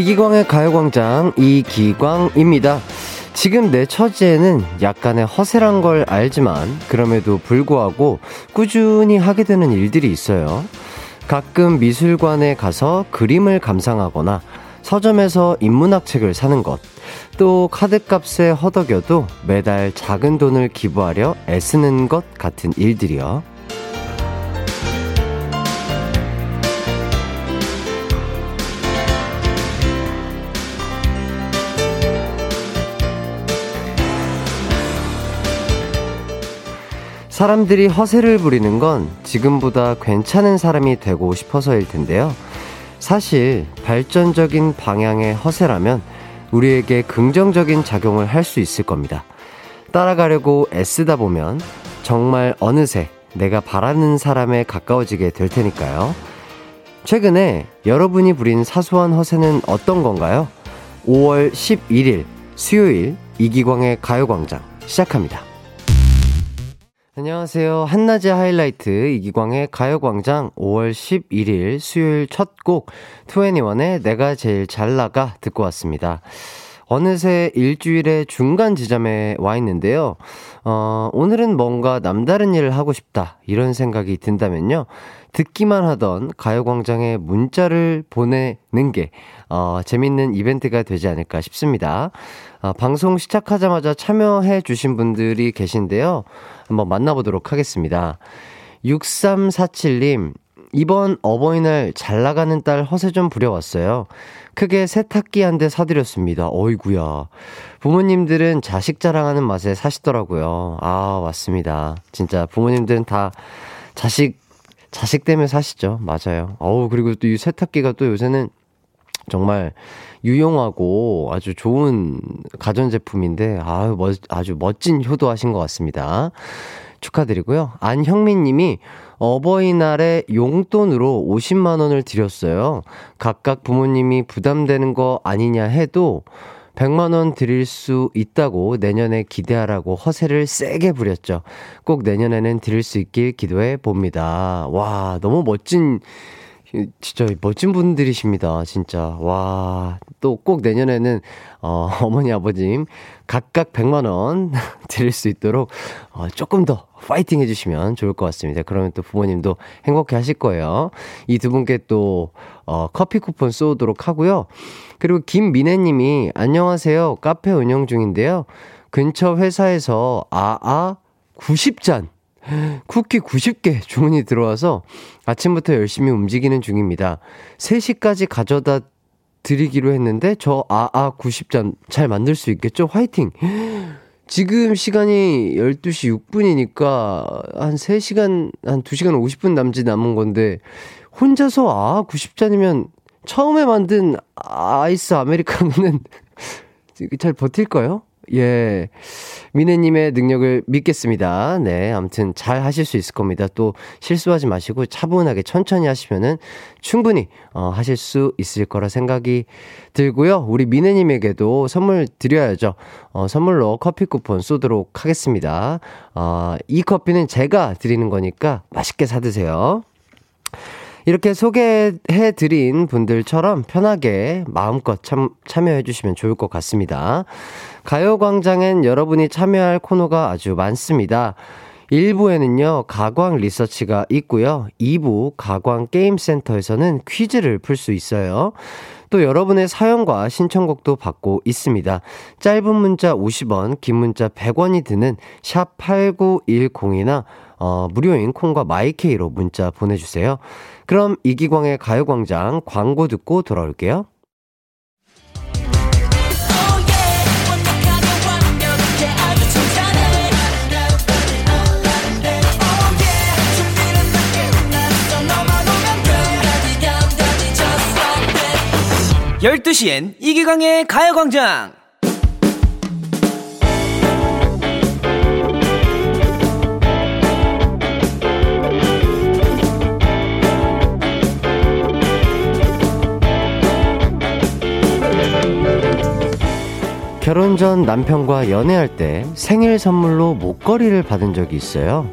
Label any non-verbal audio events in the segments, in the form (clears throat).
이기광의 가요광장 이기광입니다. 지금 내 처지에는 약간의 허세란 걸 알지만 그럼에도 불구하고 꾸준히 하게 되는 일들이 있어요. 가끔 미술관에 가서 그림을 감상하거나 서점에서 인문학 책을 사는 것, 또 카드값에 허덕여도 매달 작은 돈을 기부하려 애쓰는 것 같은 일들이요. 사람들이 허세를 부리는 건 지금보다 괜찮은 사람이 되고 싶어서일 텐데요. 사실 발전적인 방향의 허세라면 우리에게 긍정적인 작용을 할 수 있을 겁니다. 따라가려고 애쓰다 보면 정말 어느새 내가 바라는 사람에 가까워지게 될 테니까요. 최근에 여러분이 부린 사소한 허세는 어떤 건가요? 5월 11일 수요일 이기광의 가요광장 시작합니다. 안녕하세요. 한낮의 하이라이트 이기광의 가요광장 5월 11일 수요일 첫 곡 2NE1의 내가 제일 잘 나가 듣고 왔습니다. 어느새 일주일의 중간 지점에 와 있는데요. 어, 오늘은 뭔가 남다른 일을 하고 싶다. 이런 생각이 든다면요. 듣기만 하던 가요광장에 문자를 보내는 게, 어, 재밌는 이벤트가 되지 않을까 싶습니다. 어, 방송 시작하자마자 참여해 주신 분들이 계신데요. 한번 만나보도록 하겠습니다. 6347님, 이번 어버이날 잘 나가는 딸 허세 좀 부려왔어요. 크게 세탁기 한 대 사드렸습니다. 어이구야. 부모님들은 자식 자랑하는 맛에 사시더라고요. 아, 맞습니다. 진짜 부모님들은 다 자식, 자식 때문에 사시죠. 맞아요. 어우, 그리고 또 이 세탁기가 또 요새는 정말 유용하고 아주 좋은 가전제품인데, 아유, 멋, 아주 멋진 효도하신 것 같습니다. 축하드리고요. 안형민 님이 어버이날에 용돈으로 50만 원을 드렸어요. 각각 부모님이 부담되는 거 아니냐 해도 100만 원 드릴 수 있다고 내년에 기대하라고 허세를 세게 부렸죠. 꼭 내년에는 드릴 수 있길 기도해 봅니다. 와, 너무 멋진 진짜 멋진 분들이십니다. 진짜. 와. 또 꼭 내년에는, 어, (laughs) 어머니, 아버님 각각 100만 원 (laughs) 드릴 수 있도록, 어, 조금 더 파이팅 해 주시면 좋을 것 같습니다. 그러면 또 부모님도 행복해 하실 거예요. 이 두 분께 또, 어, 커피 쿠폰 쏘도록 하고요. 그리고 김민혜 님이, 안녕하세요. 카페 운영 중인데요. 근처 회사에서, 아, 아, 90잔. 쿠키 90개 주문이 들어와서 아침부터 열심히 움직이는 중입니다. 3시까지 가져다 드리기로 했는데 저 아아 90잔 잘 만들 수 있겠죠? 화이팅! 지금 시간이 12시 6분이니까 한 3시간, 한 2시간 50분 남짓 남은 건데 혼자서 아 90잔이면 처음에 만든 아이스 아메리카노는 (laughs) 잘 버틸까요? 예. 미네님의 능력을 믿겠습니다. 네. 아무튼 잘 하실 수 있을 겁니다. 또 실수하지 마시고 차분하게 천천히 하시면은 충분히, 어, 하실 수 있을 거라 생각이 들고요. 우리 미네님에게도 선물 드려야죠. 어, 선물로 커피 쿠폰 쏘도록 하겠습니다. 어, 이 커피는 제가 드리는 거니까 맛있게 사드세요. 이렇게 소개해 드린 분들처럼 편하게 마음껏 참, 참여해 주시면 좋을 것 같습니다. 가요광장엔 여러분이 참여할 코너가 아주 많습니다. 1부에는요, 가광 리서치가 있고요. 2부 가광 게임센터에서는 퀴즈를 풀 수 있어요. 또 여러분의 사연과 신청곡도 받고 있습니다. 짧은 문자 50원, 긴 문자 100원이 드는 샵 8910이나 어, 무료인 콩과 마이케이로 문자 보내주세요. 그럼 이기광의 가요광장 광고 듣고 돌아올게요. 열두 시엔 이기광의 가요광장 결혼 전 남편과 연애할 때 생일 선물로 목걸이를 받은 적이 있어요.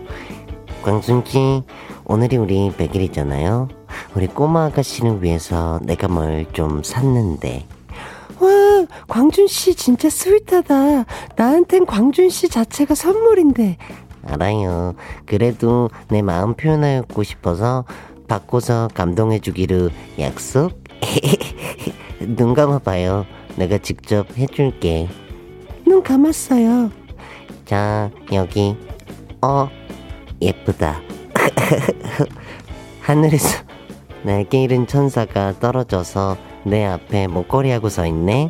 광순씨, 오늘이 우리 100일이잖아요. 우리 꼬마 아가씨를 위해서 내가 뭘 좀 샀는데. 와, 광준 씨 진짜 스윗하다. 나한텐 광준 씨 자체가 선물인데. 알아요. 그래도 내 마음 표현하고 싶어서 바꿔서 감동해주기로 약속? (laughs) 눈 감아봐요. 내가 직접 해줄게. 눈 감았어요. 자, 여기. 어, 예쁘다. (laughs) 하늘에서 날개 잃은 천사가 떨어져서 내 앞에 목걸이하고 서 있네.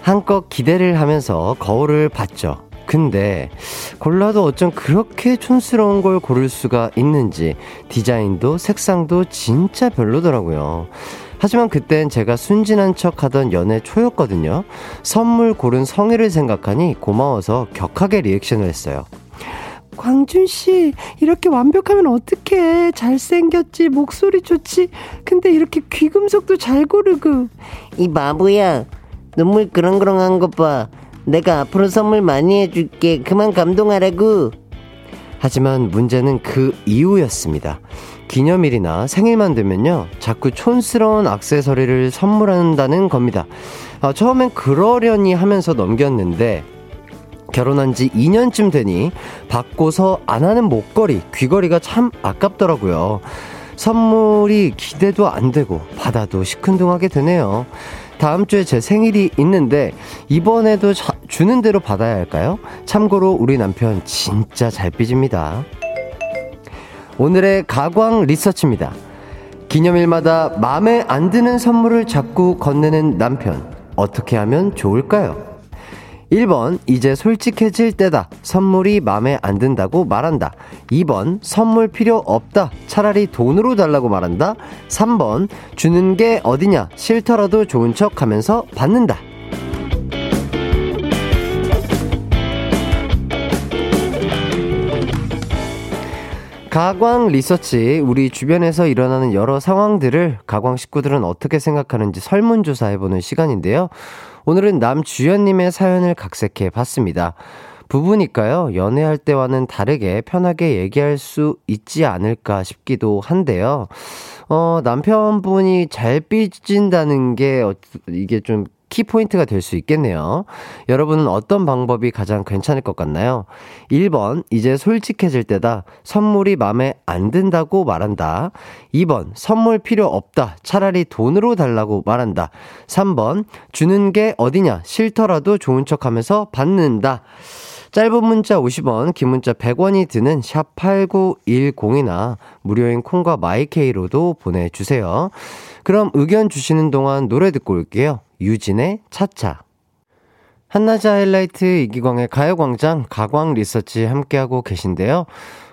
한껏 기대를 하면서 거울을 봤죠. 근데 골라도 어쩜 그렇게 촌스러운 걸 고를 수가 있는지 디자인도 색상도 진짜 별로더라고요. 하지만 그땐 제가 순진한 척 하던 연애 초였거든요. 선물 고른 성의를 생각하니 고마워서 격하게 리액션을 했어요. 광준 씨, 이렇게 완벽하면 어떡해. 잘생겼지, 목소리 좋지. 근데 이렇게 귀금속도 잘 고르고. 이 바보야. 눈물 그렁그렁한 것 봐. 내가 앞으로 선물 많이 해줄게. 그만 감동하라고. 하지만 문제는 그 이후였습니다. 기념일이나 생일만 되면요. 자꾸 촌스러운 악세서리를 선물한다는 겁니다. 아, 처음엔 그러려니 하면서 넘겼는데, 결혼한 지 2년쯤 되니 받고서 안 하는 목걸이, 귀걸이가 참 아깝더라고요. 선물이 기대도 안 되고 받아도 시큰둥하게 되네요. 다음 주에 제 생일이 있는데 이번에도 자, 주는 대로 받아야 할까요? 참고로 우리 남편 진짜 잘 삐집니다. 오늘의 가광 리서치입니다. 기념일마다 마음에 안 드는 선물을 자꾸 건네는 남편. 어떻게 하면 좋을까요? 1번, 이제 솔직해질 때다. 선물이 마음에 안 든다고 말한다. 2번, 선물 필요 없다. 차라리 돈으로 달라고 말한다. 3번, 주는 게 어디냐. 싫더라도 좋은 척 하면서 받는다. 가광 리서치 우리 주변에서 일어나는 여러 상황들을 가광 식구들은 어떻게 생각하는지 설문조사해보는 시간인데요. 오늘은 남주연님의 사연을 각색해 봤습니다. 부부니까요, 연애할 때와는 다르게 편하게 얘기할 수 있지 않을까 싶기도 한데요. 어, 남편분이 잘 삐진다는 게, 어, 이게 좀 키포인트가 될 수 있겠네요. 여러분은 어떤 방법이 가장 괜찮을 것 같나요? 1번, 이제 솔직해질 때다. 선물이 마음에 안 든다고 말한다. 2번, 선물 필요 없다. 차라리 돈으로 달라고 말한다. 3번, 주는 게 어디냐. 싫더라도 좋은 척 하면서 받는다. 짧은 문자 50원, 긴 문자 100원이 드는 샵 8910이나 무료인 콩과 마이케이로도 보내주세요. 그럼 의견 주시는 동안 노래 듣고 올게요. 유진의 차차. 한낮의 하이라이트 이기광의 가요광장 가광 리서치 함께하고 계신데요.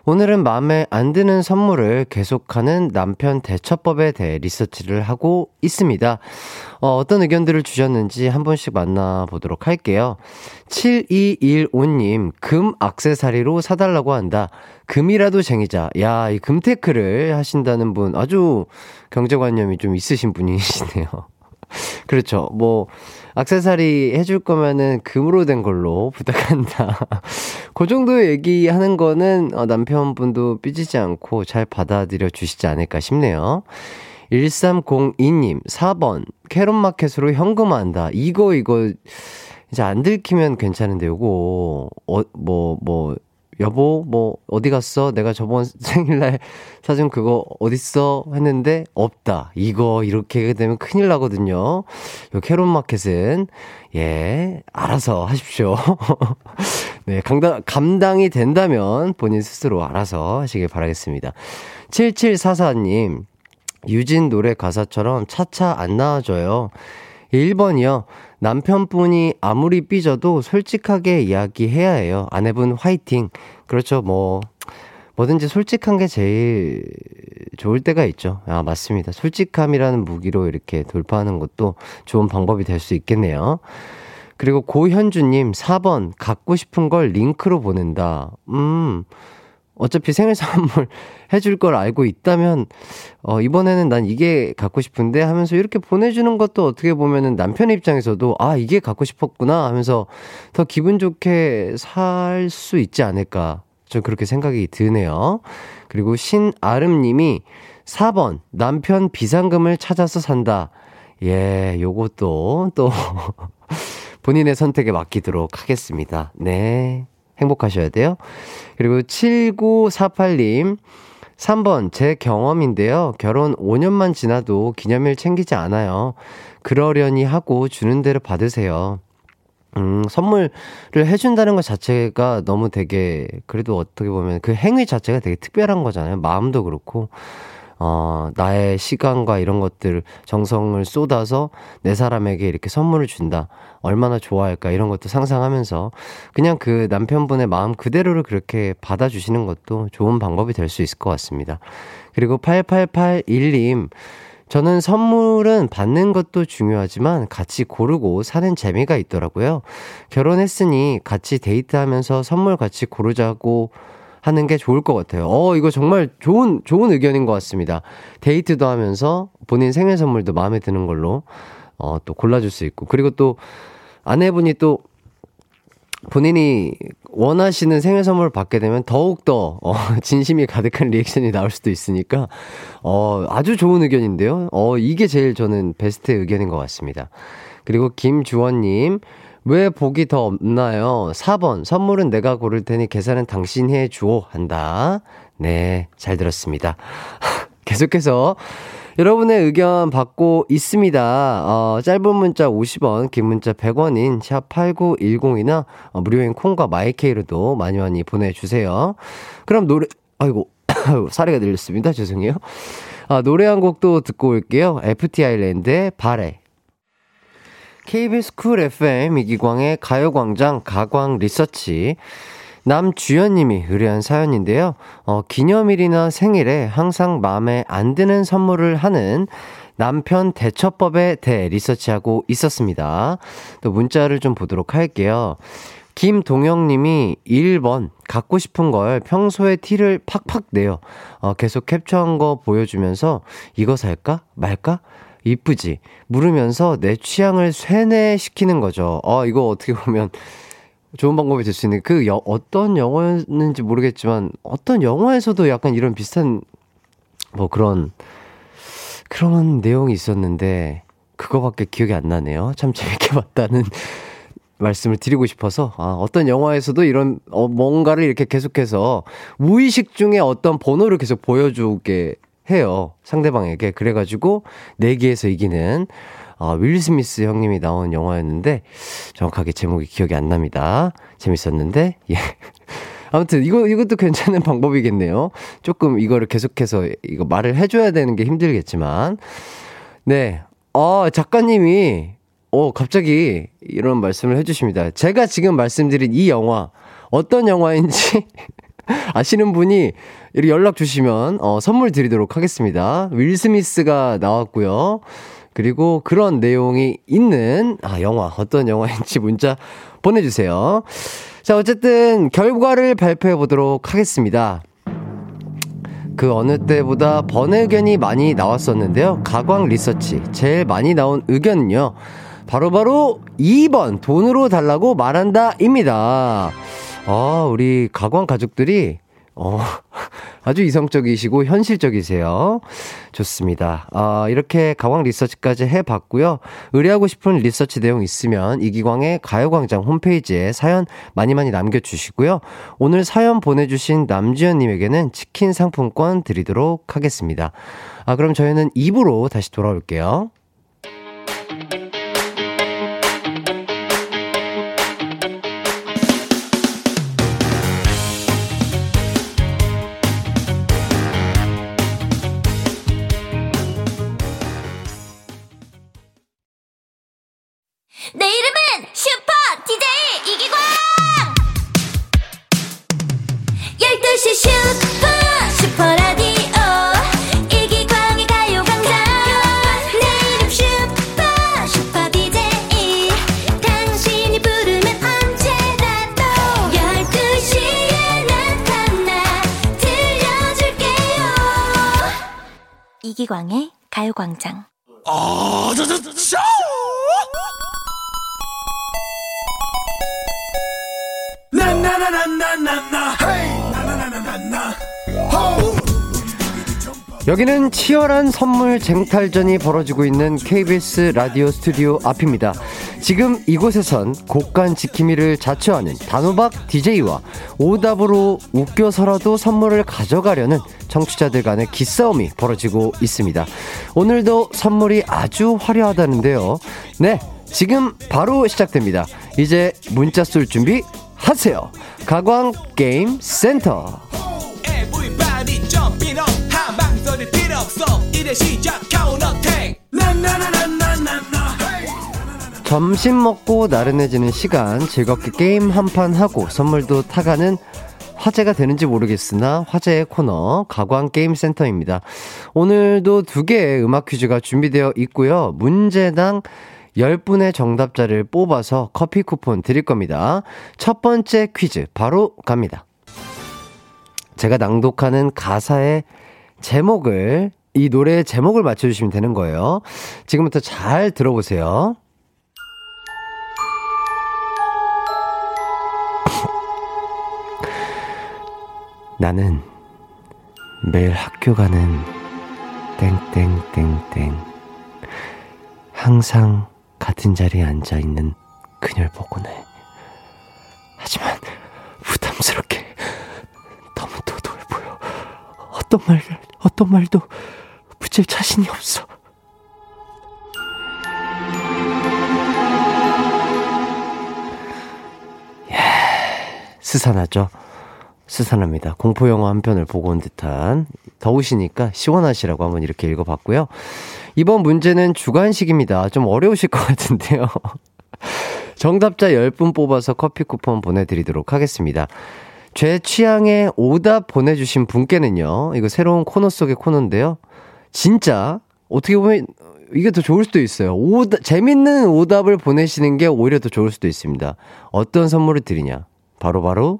오늘은 마음에 안 드는 선물을 계속하는 남편 대처법에 대해 리서치를 하고 있습니다. 어, 어떤 의견들을 주셨는지 한 번씩 만나보도록 할게요. 7215님, 금 악세사리로 사달라고 한다. 금이라도 쟁이자. 야, 이 금테크를 하신다는 분 아주 경제관념이 좀 있으신 분이시네요. 그렇죠. 뭐, 악세사리 해줄 거면은 금으로 된 걸로 부탁한다. (laughs) 그 정도 얘기하는 거는 어, 남편분도 삐지지 않고 잘 받아들여 주시지 않을까 싶네요. 1302님, 4번, 캐롯마켓으로 현금한다. 이거, 이거, 이제 안 들키면 괜찮은데, 요거, 어, 뭐, 뭐, 여보, 뭐, 어디 갔어? 내가 저번 (laughs) 생일날 사준 그거 어딨어? 했는데, 없다. 이거, 이렇게 되면 큰일 나거든요. 요 캐롯 마켓은, 예, 알아서 하십시오. (laughs) 네, 감당, 감당이 된다면 본인 스스로 알아서 하시길 바라겠습니다. 7744님, 유진 노래 가사처럼 차차 안 나와줘요. 1번이요. 남편분이 아무리 삐져도 솔직하게 이야기해야 해요. 아내분 화이팅. 그렇죠. 뭐, 뭐든지 솔직한 게 제일 좋을 때가 있죠. 아, 맞습니다. 솔직함이라는 무기로 이렇게 돌파하는 것도 좋은 방법이 될 수 있겠네요. 그리고 고현주님, 4번, 갖고 싶은 걸 링크로 보낸다. 음, 어차피 생일 선물 (laughs) 해줄 걸 알고 있다면, 어, 이번에는 난 이게 갖고 싶은데 하면서 이렇게 보내주는 것도 어떻게 보면은 남편 입장에서도, 아, 이게 갖고 싶었구나 하면서 더 기분 좋게 살 수 있지 않을까. 저 그렇게 생각이 드네요. 그리고 신아름 님이 4번, 남편 비상금을 찾아서 산다. 예, 요것도 또 (laughs) 본인의 선택에 맡기도록 하겠습니다. 네. 행복하셔야 돼요. 그리고 7948님, 3번, 제 경험인데요. 결혼 5년만 지나도 기념일 챙기지 않아요. 그러려니 하고 주는 대로 받으세요. 음, 선물을 해준다는 것 자체가 너무 되게, 그래도 어떻게 보면 그 행위 자체가 되게 특별한 거잖아요. 마음도 그렇고. 어, 나의 시간과 이런 것들, 정성을 쏟아서 내 사람에게 이렇게 선물을 준다. 얼마나 좋아할까, 이런 것도 상상하면서 그냥 그 남편분의 마음 그대로를 그렇게 받아주시는 것도 좋은 방법이 될 수 있을 것 같습니다. 그리고 8881님, 저는 선물은 받는 것도 중요하지만 같이 고르고 사는 재미가 있더라고요. 결혼했으니 같이 데이트하면서 선물 같이 고르자고 하는 게 좋을 것 같아요. 어, 이거 정말 좋은, 좋은 의견인 것 같습니다. 데이트도 하면서 본인 생일 선물도 마음에 드는 걸로, 어, 또 골라줄 수 있고. 그리고 또 아내분이 또 본인이 원하시는 생일 선물을 받게 되면 더욱더, 어, (laughs) 진심이 가득한 리액션이 나올 수도 있으니까, 어, 아주 좋은 의견인데요. 어, 이게 제일 저는 베스트 의견인 것 같습니다. 그리고 김주원님, 왜 복이 더 없나요? 4번, 선물은 내가 고를 테니 계산은 당신이 해 주오. 한다. 네, 잘 들었습니다. (laughs) 계속해서 여러분의 의견 받고 있습니다. 어, 짧은 문자 50원, 긴 문자 100원인 샵8910이나 어, 무료인 콩과 마이케이로도 많이 많이 보내주세요. 그럼 노래, 아이고, (coughs) 사례가 들렸습니다. 죄송해요. 아, 노래 한 곡도 듣고 올게요. FT 아일랜드의 발에. KBS Cool FM 이기광의 가요광장 가광 리서치. 남주연님이 의뢰한 사연인데요. 어, 기념일이나 생일에 항상 마음에 안 드는 선물을 하는 남편 대처법에 대해 리서치하고 있었습니다. 또 문자를 좀 보도록 할게요. 김동영님이 1번 갖고 싶은 걸 평소에 티를 팍팍 내요. 어, 계속 캡처한 거 보여주면서 이거 살까 말까 이쁘지 물으면서 내 취향을 쇠뇌시키는 거죠. 어 이거 어떻게 보면 좋은 방법이 될 수 있는 그 여, 어떤 영화였는지 모르겠지만 어떤 영화에서도 약간 이런 비슷한 뭐 그런 그런 내용이 있었는데 그거밖에 기억이 안 나네요. 참 재밌게 (laughs) 봤다는 말씀을 드리고 싶어서 아, 어떤 영화에서도 이런 어, 뭔가를 이렇게 계속해서 무의식 중에 어떤 번호를 계속 보여주게 해요 상대방에게 그래가지고 내기에서 이기는 어, 윌 스미스 형님이 나온 영화였는데 정확하게 제목이 기억이 안 납니다. 재밌었는데 (laughs) 예. 아무튼 이거 이것도 괜찮은 방법이겠네요. 조금 이거를 계속해서 이거 말을 해줘야 되는 게 힘들겠지만 네. 어 작가님이 어 갑자기 이런 말씀을 해주십니다. 제가 지금 말씀드린 이 영화 어떤 영화인지 (laughs) (laughs) 아시는 분이 이렇게 연락 주시면 어, 선물 드리도록 하겠습니다. 윌 스미스가 나왔고요. 그리고 그런 내용이 있는 아, 영화 어떤 영화인지 문자 보내주세요. 자 어쨌든 결과를 발표해 보도록 하겠습니다. 그 어느 때보다 번외견이 많이 나왔었는데요. 가광 리서치 제일 많이 나온 의견은요. 바로바로 바로 2번 돈으로 달라고 말한다입니다. 아, 우리 가광 가족들이 어, (laughs) 아주 이성적이시고 현실적이세요. 좋습니다. 아, 이렇게 가광 리서치까지 해봤고요. 의뢰하고 싶은 리서치 내용 있으면 이기광의 가요광장 홈페이지에 사연 많이 많이 남겨주시고요. 오늘 사연 보내주신 남지현님에게는 치킨 상품권 드리도록 하겠습니다. 아, 그럼 저희는 입으로 다시 돌아올게요. 광장. 아, 저, 저, 저, 저! 여기는 치열한 선물 쟁탈전이 벌어지고 있는 KBS 라디오 스튜디오 앞입니다. 지금 이곳에선 곡간 지킴이를 자처하는 단호박 DJ와 오답으로 웃겨서라도 선물을 가져가려는 청취자들 간의 기싸움이 벌어지고 있습니다. 오늘도 선물이 아주 화려하다는데요. 네, 지금 바로 시작됩니다. 이제 문자 쏠 준비 하세요. 가광 게임 센터. 시작 counterattack 점심 먹고 나른해지는 시간 즐겁게 게임 한 판 하고 선물도 타가는 화제가 되는지 모르겠으나 화제의 코너 가광 게임 센터입니다. 오늘도 두 개의 음악 퀴즈가 준비되어 있고요. 문제당 10분의 정답자를 뽑아서 커피 쿠폰 드릴 겁니다. 첫 번째 퀴즈 바로 갑니다. 제가 낭독하는 가사의 제목을 이 노래의 제목을 맞춰주시면 되는 거예요. 지금부터 잘 들어보세요. 나는 매일 학교 가는 땡땡땡땡 항상 같은 자리에 앉아 있는 그녀를 보곤 해. 하지만 부담스럽게 너무 도도해 보여. 어떤 말 어떤 말도 붙일 자신이 없어. 예, 스산하죠. 스산합니다. 공포영화 한 편을 보고 온 듯한 더우시니까 시원하시라고 한번 이렇게 읽어봤고요. 이번 문제는 주관식입니다. 좀 어려우실 것 같은데요. (laughs) 정답자 10분 뽑아서 커피 쿠폰 보내드리도록 하겠습니다. 제 취향의 오답 보내주신 분께는요, 이거 새로운 코너 속의 코너인데요. 진짜, 어떻게 보면 이게 더 좋을 수도 있어요. 오답, 재밌는 오답을 보내시는 게 오히려 더 좋을 수도 있습니다. 어떤 선물을 드리냐? 바로바로, 바로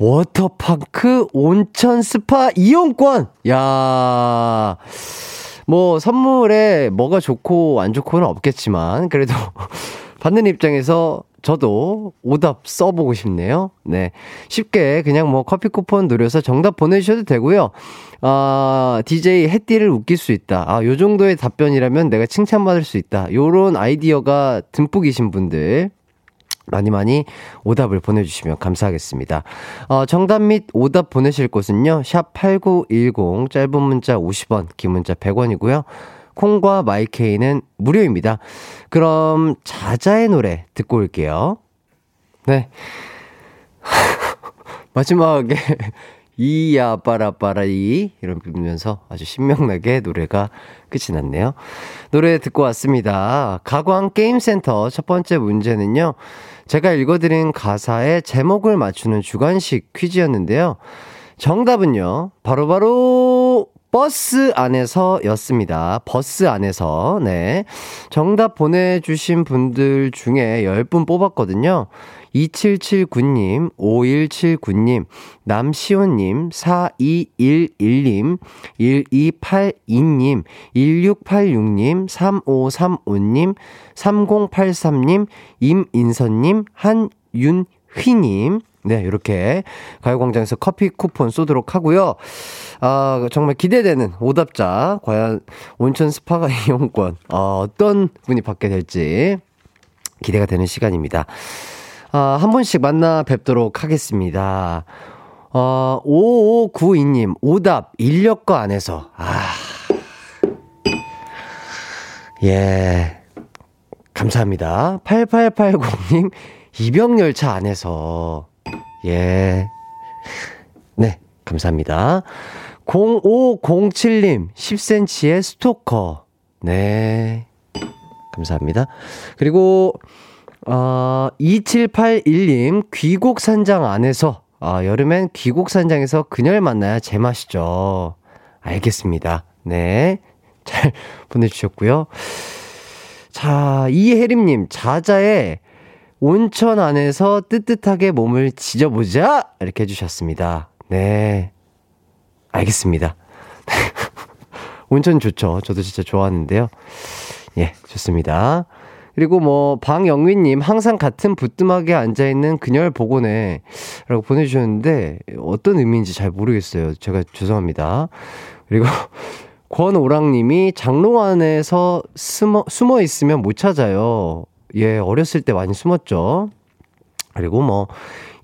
워터파크 온천 스파 이용권! 야 뭐, 선물에 뭐가 좋고 안 좋고는 없겠지만, 그래도 (laughs) 받는 입장에서 저도 오답 써보고 싶네요. 네. 쉽게 그냥 뭐 커피 쿠폰 노려서 정답 보내주셔도 되고요. 아, DJ 해띠를 웃길 수 있다. 아, 요 정도의 답변이라면 내가 칭찬받을 수 있다. 요런 아이디어가 듬뿍이신 분들. 많이 많이 오답을 보내주시면 감사하겠습니다. 어, 정답 및 오답 보내실 곳은요. 샵 8910 짧은 문자 50원 긴 문자 100원이고요. 콩과 마이케이는 무료입니다. 그럼 자자의 노래 듣고 올게요. 네. (laughs) 마지막에 이야 빠라빠라이 이런 부르면서 아주 신명나게 노래가 끝이 났네요. 노래 듣고 왔습니다. 가광 게임센터 첫 번째 문제는요. 제가 읽어드린 가사의 제목을 맞추는 주관식 퀴즈였는데요. 정답은요. 바로바로 바로 버스 안에서 였습니다. 버스 안에서. 네. 정답 보내주신 분들 중에 10분 뽑았거든요. 2779님, 5179님, 남시온님, 4211님, 1282님, 1686님, 3535님, 3083님, 임인선님, 한윤휘님, 네, 이렇게 가요광장에서 커피 쿠폰 쏘도록 하고요. 아, 정말 기대되는 오답자. 과연 온천 스파가 (laughs) 이용권, 어, 어떤 분이 받게 될지 기대가 되는 시간입니다. 아, 한 분씩 만나 뵙도록 하겠습니다. 어, 5592님, 오답, 인력거 안에서. 아. 예. 감사합니다. 8880님, 이병열차 안에서. 예. 네, 감사합니다. 0507님, 10cm의 스토커. 네. 감사합니다. 그리고, 어, 2781님, 귀곡산장 안에서, 아, 여름엔 귀곡산장에서 그녀를 만나야 제맛이죠. 알겠습니다. 네. 잘 (laughs) 보내주셨고요. 자, 이혜림님, 자자의 온천 안에서 뜨뜻하게 몸을 지져보자! 이렇게 해주셨습니다. 네. 알겠습니다. (laughs) 온천 좋죠. 저도 진짜 좋아하는데요. 예, 좋습니다. 그리고 뭐, 방영민님, 항상 같은 부뚜막에 앉아 있는 그녀를 보고네. 라고 보내주셨는데, 어떤 의미인지 잘 모르겠어요. 제가 죄송합니다. 그리고, (laughs) 권오랑님이 장롱 안에서 숨어, 숨어 있으면 못 찾아요. 예, 어렸을 때 많이 숨었죠. 그리고 뭐,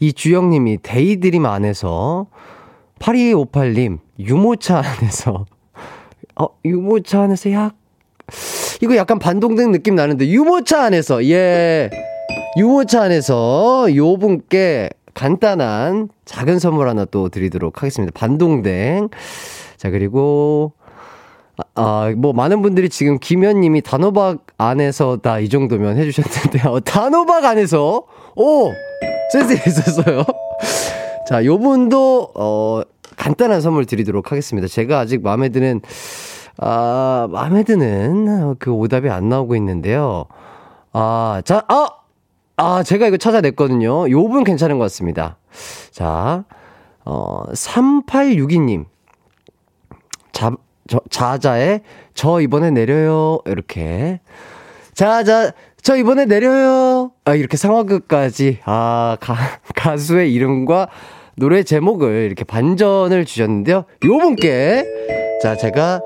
이 주영님이 데이드림 안에서, 8258님, 유모차 안에서, (laughs) 어, 유모차 안에서 약, 이거 약간 반동된 느낌 나는데, 유모차 안에서, 예. 유모차 안에서 요 분께 간단한 작은 선물 하나 또 드리도록 하겠습니다. 반동댕. 자, 그리고, 아, 아, 뭐, 많은 분들이 지금 김현님이 단호박 안에서 다 이 정도면 해주셨는데, 요 단호박 안에서, 오! 센스 있었어요. 자, 요 분도, 어, 간단한 선물 드리도록 하겠습니다. 제가 아직 마음에 드는, 아, 마음에 드는 그 오답이 안 나오고 있는데요. 아, 자, 아! 아, 제가 이거 찾아냈거든요. 요 분 괜찮은 것 같습니다. 자, 어, 3862님. 자, 저, 자자의 저 이번에 내려요. 이렇게. 자자, 저 이번에 내려요. 아, 이렇게 상황극까지. 아, 가, 가수의 이름과 노래 제목을 이렇게 반전을 주셨는데요. 요 분께. 자, 제가,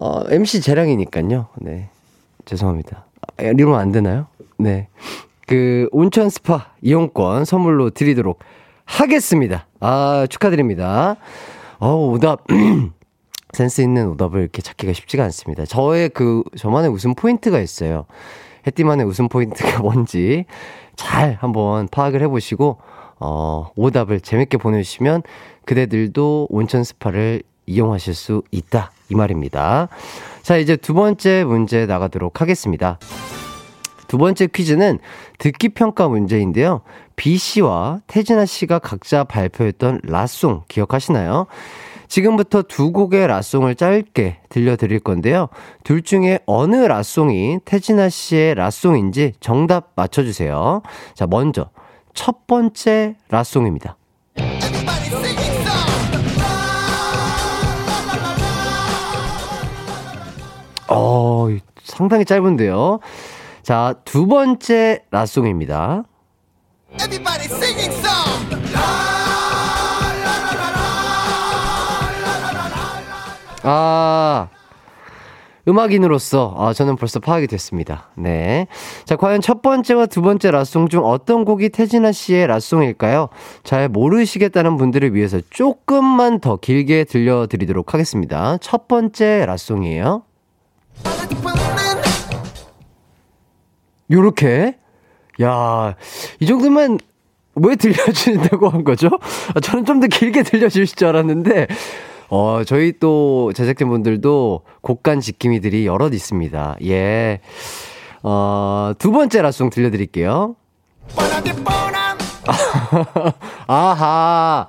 어, MC 재량이니까요. 네. 죄송합니다. 아, 이러면 안 되나요? 네. 그, 온천 스파 이용권 선물로 드리도록 하겠습니다. 아, 축하드립니다. 어, 오답. (clears throat) 센스 있는 오답을 이렇게 찾기가 쉽지가 않습니다. 저의 그, 저만의 웃음 포인트가 있어요. 해띠만의 웃음 포인트가 (laughs) 뭔지 잘 한번 파악을 해보시고, 어, 오답을 재밌게 보내주시면 그대들도 온천 스파를 이용하실 수 있다. 이 말입니다. 자, 이제 두 번째 문제 나가도록 하겠습니다. 두 번째 퀴즈는 듣기 평가 문제인데요. B 씨와 태진아 씨가 각자 발표했던 라송 기억하시나요? 지금부터 두 곡의 라송을 짧게 들려드릴 건데요. 둘 중에 어느 라송이 태진아 씨의 라송인지 정답 맞춰주세요. 자, 먼저 첫 번째 라송입니다. 어, 상당히 짧은데요. 자, 두 번째 라송입니다. 아, 음악인으로서 아, 저는 벌써 파악이 됐습니다. 네. 자, 과연 첫 번째와 두 번째 라송 중 어떤 곡이 태진아 씨의 라송일까요? 잘 모르시겠다는 분들을 위해서 조금만 더 길게 들려드리도록 하겠습니다. 첫 번째 라송이에요. 요렇게. 야, 이 정도면 왜 들려주신다고 한 거죠? 아, 저는 좀 더 길게 들려주실 줄 알았는데, 어, 저희 또 제작진분들도 곡간 지킴이들이 여럿 있습니다. 예. 어, 두 번째 라송 들려드릴게요. (laughs) 아하.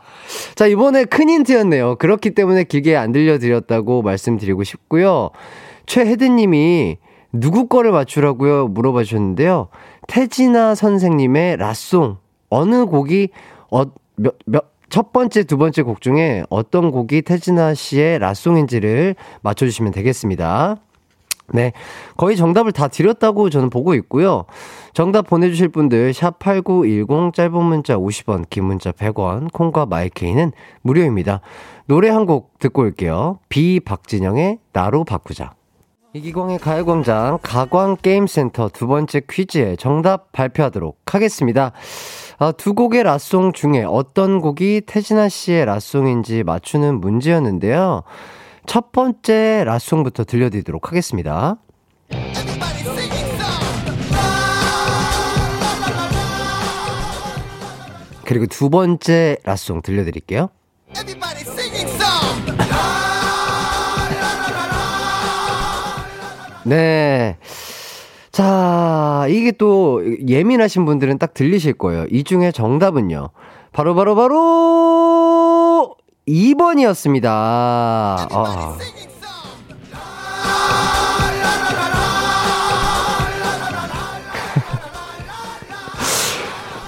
자, 이번에 큰 힌트였네요. 그렇기 때문에 길게 안 들려드렸다고 말씀드리고 싶고요. 최혜드님이 누구 거를 맞추라고요? 물어봐 주셨는데요. 태진아 선생님의 라송. 어느 곡이, 어, 몇, 몇, 첫 번째, 두 번째 곡 중에 어떤 곡이 태진아 씨의 라송인지를 맞춰주시면 되겠습니다. 네. 거의 정답을 다 드렸다고 저는 보고 있고요. 정답 보내주실 분들, 샵8910, 짧은 문자 50원, 긴 문자 100원, 콩과 마이케이는 무료입니다. 노래 한 곡 듣고 올게요. 비 박진영의 나로 바꾸자. 이기광의 가요광장 가광게임센터 두 번째 퀴즈의 정답 발표하도록 하겠습니다. 아, 두 곡의 라송 중에 어떤 곡이 태진아 씨의 라송인지 맞추는 문제였는데요. 첫 번째 라송부터 들려드리도록 하겠습니다. 그리고 두 번째 라송 들려드릴게요. 네. 자, 이게 또 예민하신 분들은 딱 들리실 거예요. 이 중에 정답은요. 바로, 바로, 바로 2번이었습니다. 아. (laughs)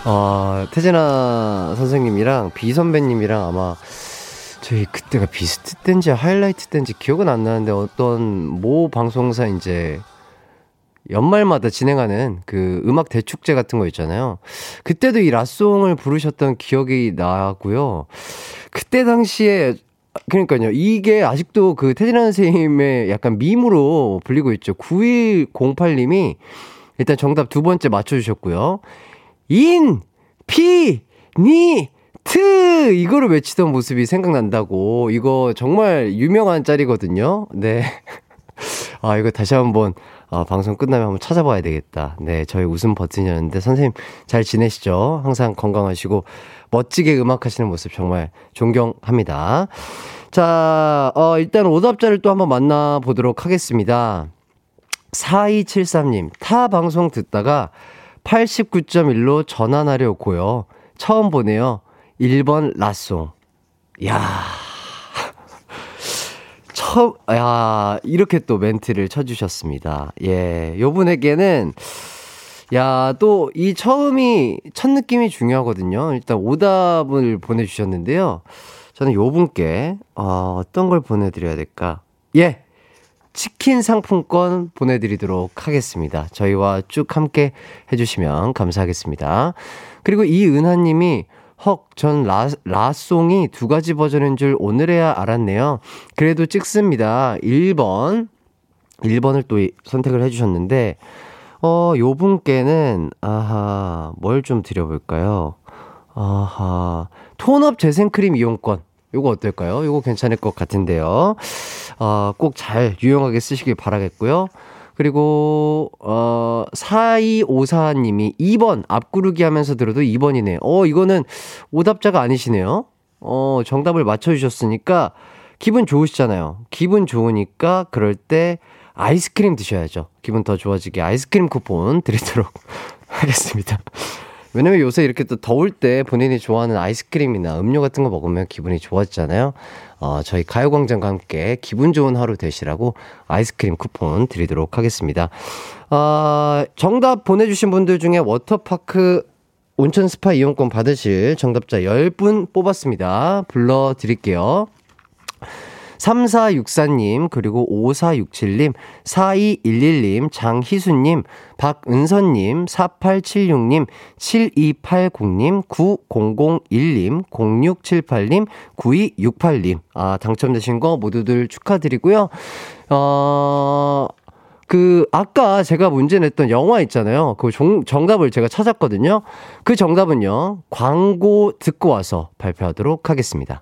아, 태진아 선생님이랑 비 선배님이랑 아마 저희 그때가 비스트 땐지 하이라이트 땐지 기억은 안 나는데 어떤 모 방송사 이제 연말마다 진행하는 그 음악 대축제 같은 거 있잖아요. 그때도 이 라송을 부르셨던 기억이 나고요. 그때 당시에 그러니까요. 이게 아직도 그 테디라는 선생님의 약간 밈으로 불리고 있죠. 9108님이 일단 정답 두 번째 맞춰주셨고요. 인, 피, 니, 트! 이거를 외치던 모습이 생각난다고. 이거 정말 유명한 짤이거든요. 네. (laughs) 아, 이거 다시 한번, 아, 방송 끝나면 한번 찾아봐야 되겠다. 네, 저희 웃음 버튼이었는데, 선생님 잘 지내시죠? 항상 건강하시고, 멋지게 음악 하시는 모습 정말 존경합니다. 자, 어, 일단 오답자를 또 한번 만나보도록 하겠습니다. 4273님, 타 방송 듣다가 89.1로 전환하려고요. 처음 보네요. 1번 라송. 야 처음, 야 이렇게 또 멘트를 쳐 주셨습니다. 예, 요 분에게는, 야, 또 이 처음이, 첫 느낌이 중요하거든요. 일단 오답을 보내 주셨는데요. 저는 요 분께, 어, 어떤 걸 보내 드려야 될까? 예! 치킨 상품권 보내드리도록 하겠습니다. 저희와 쭉 함께 해주시면 감사하겠습니다. 그리고 이은하님이 헉, 전 라, 라송이 두 가지 버전인 줄 오늘에야 알았네요. 그래도 찍습니다. 1번. 1번을 또 선택을 해주셨는데, 어, 요 분께는, 아하, 뭘 좀 드려볼까요? 아하, 톤업 재생크림 이용권. 요거 어떨까요? 요거 괜찮을 것 같은데요. 어, 꼭 잘 유용하게 쓰시길 바라겠고요. 그리고 어 4254님이 2번 앞구르기 하면서 들어도 2번이네. 어 이거는 오답자가 아니시네요. 어 정답을 맞춰 주셨으니까 기분 좋으시잖아요. 기분 좋으니까 그럴 때 아이스크림 드셔야죠. 기분 더 좋아지게 아이스크림 쿠폰 드리도록 (laughs) 하겠습니다. 왜냐면 요새 이렇게 또 더울 때 본인이 좋아하는 아이스크림이나 음료 같은 거 먹으면 기분이 좋아지잖아요. 어, 저희 가요광장과 함께 기분 좋은 하루 되시라고 아이스크림 쿠폰 드리도록 하겠습니다. 어, 정답 보내주신 분들 중에 워터파크 온천 스파 이용권 받으실 정답자 10분 뽑았습니다. 불러드릴게요. 3464님, 그리고 5467님, 4211님, 장희수님, 박은선님, 4876님, 7280님, 9001님, 0678님, 9268님. 아, 당첨되신 거 모두들 축하드리고요. 어, 그, 아까 제가 문제 냈던 영화 있잖아요. 그 정, 정답을 제가 찾았거든요. 그 정답은요, 광고 듣고 와서 발표하도록 하겠습니다.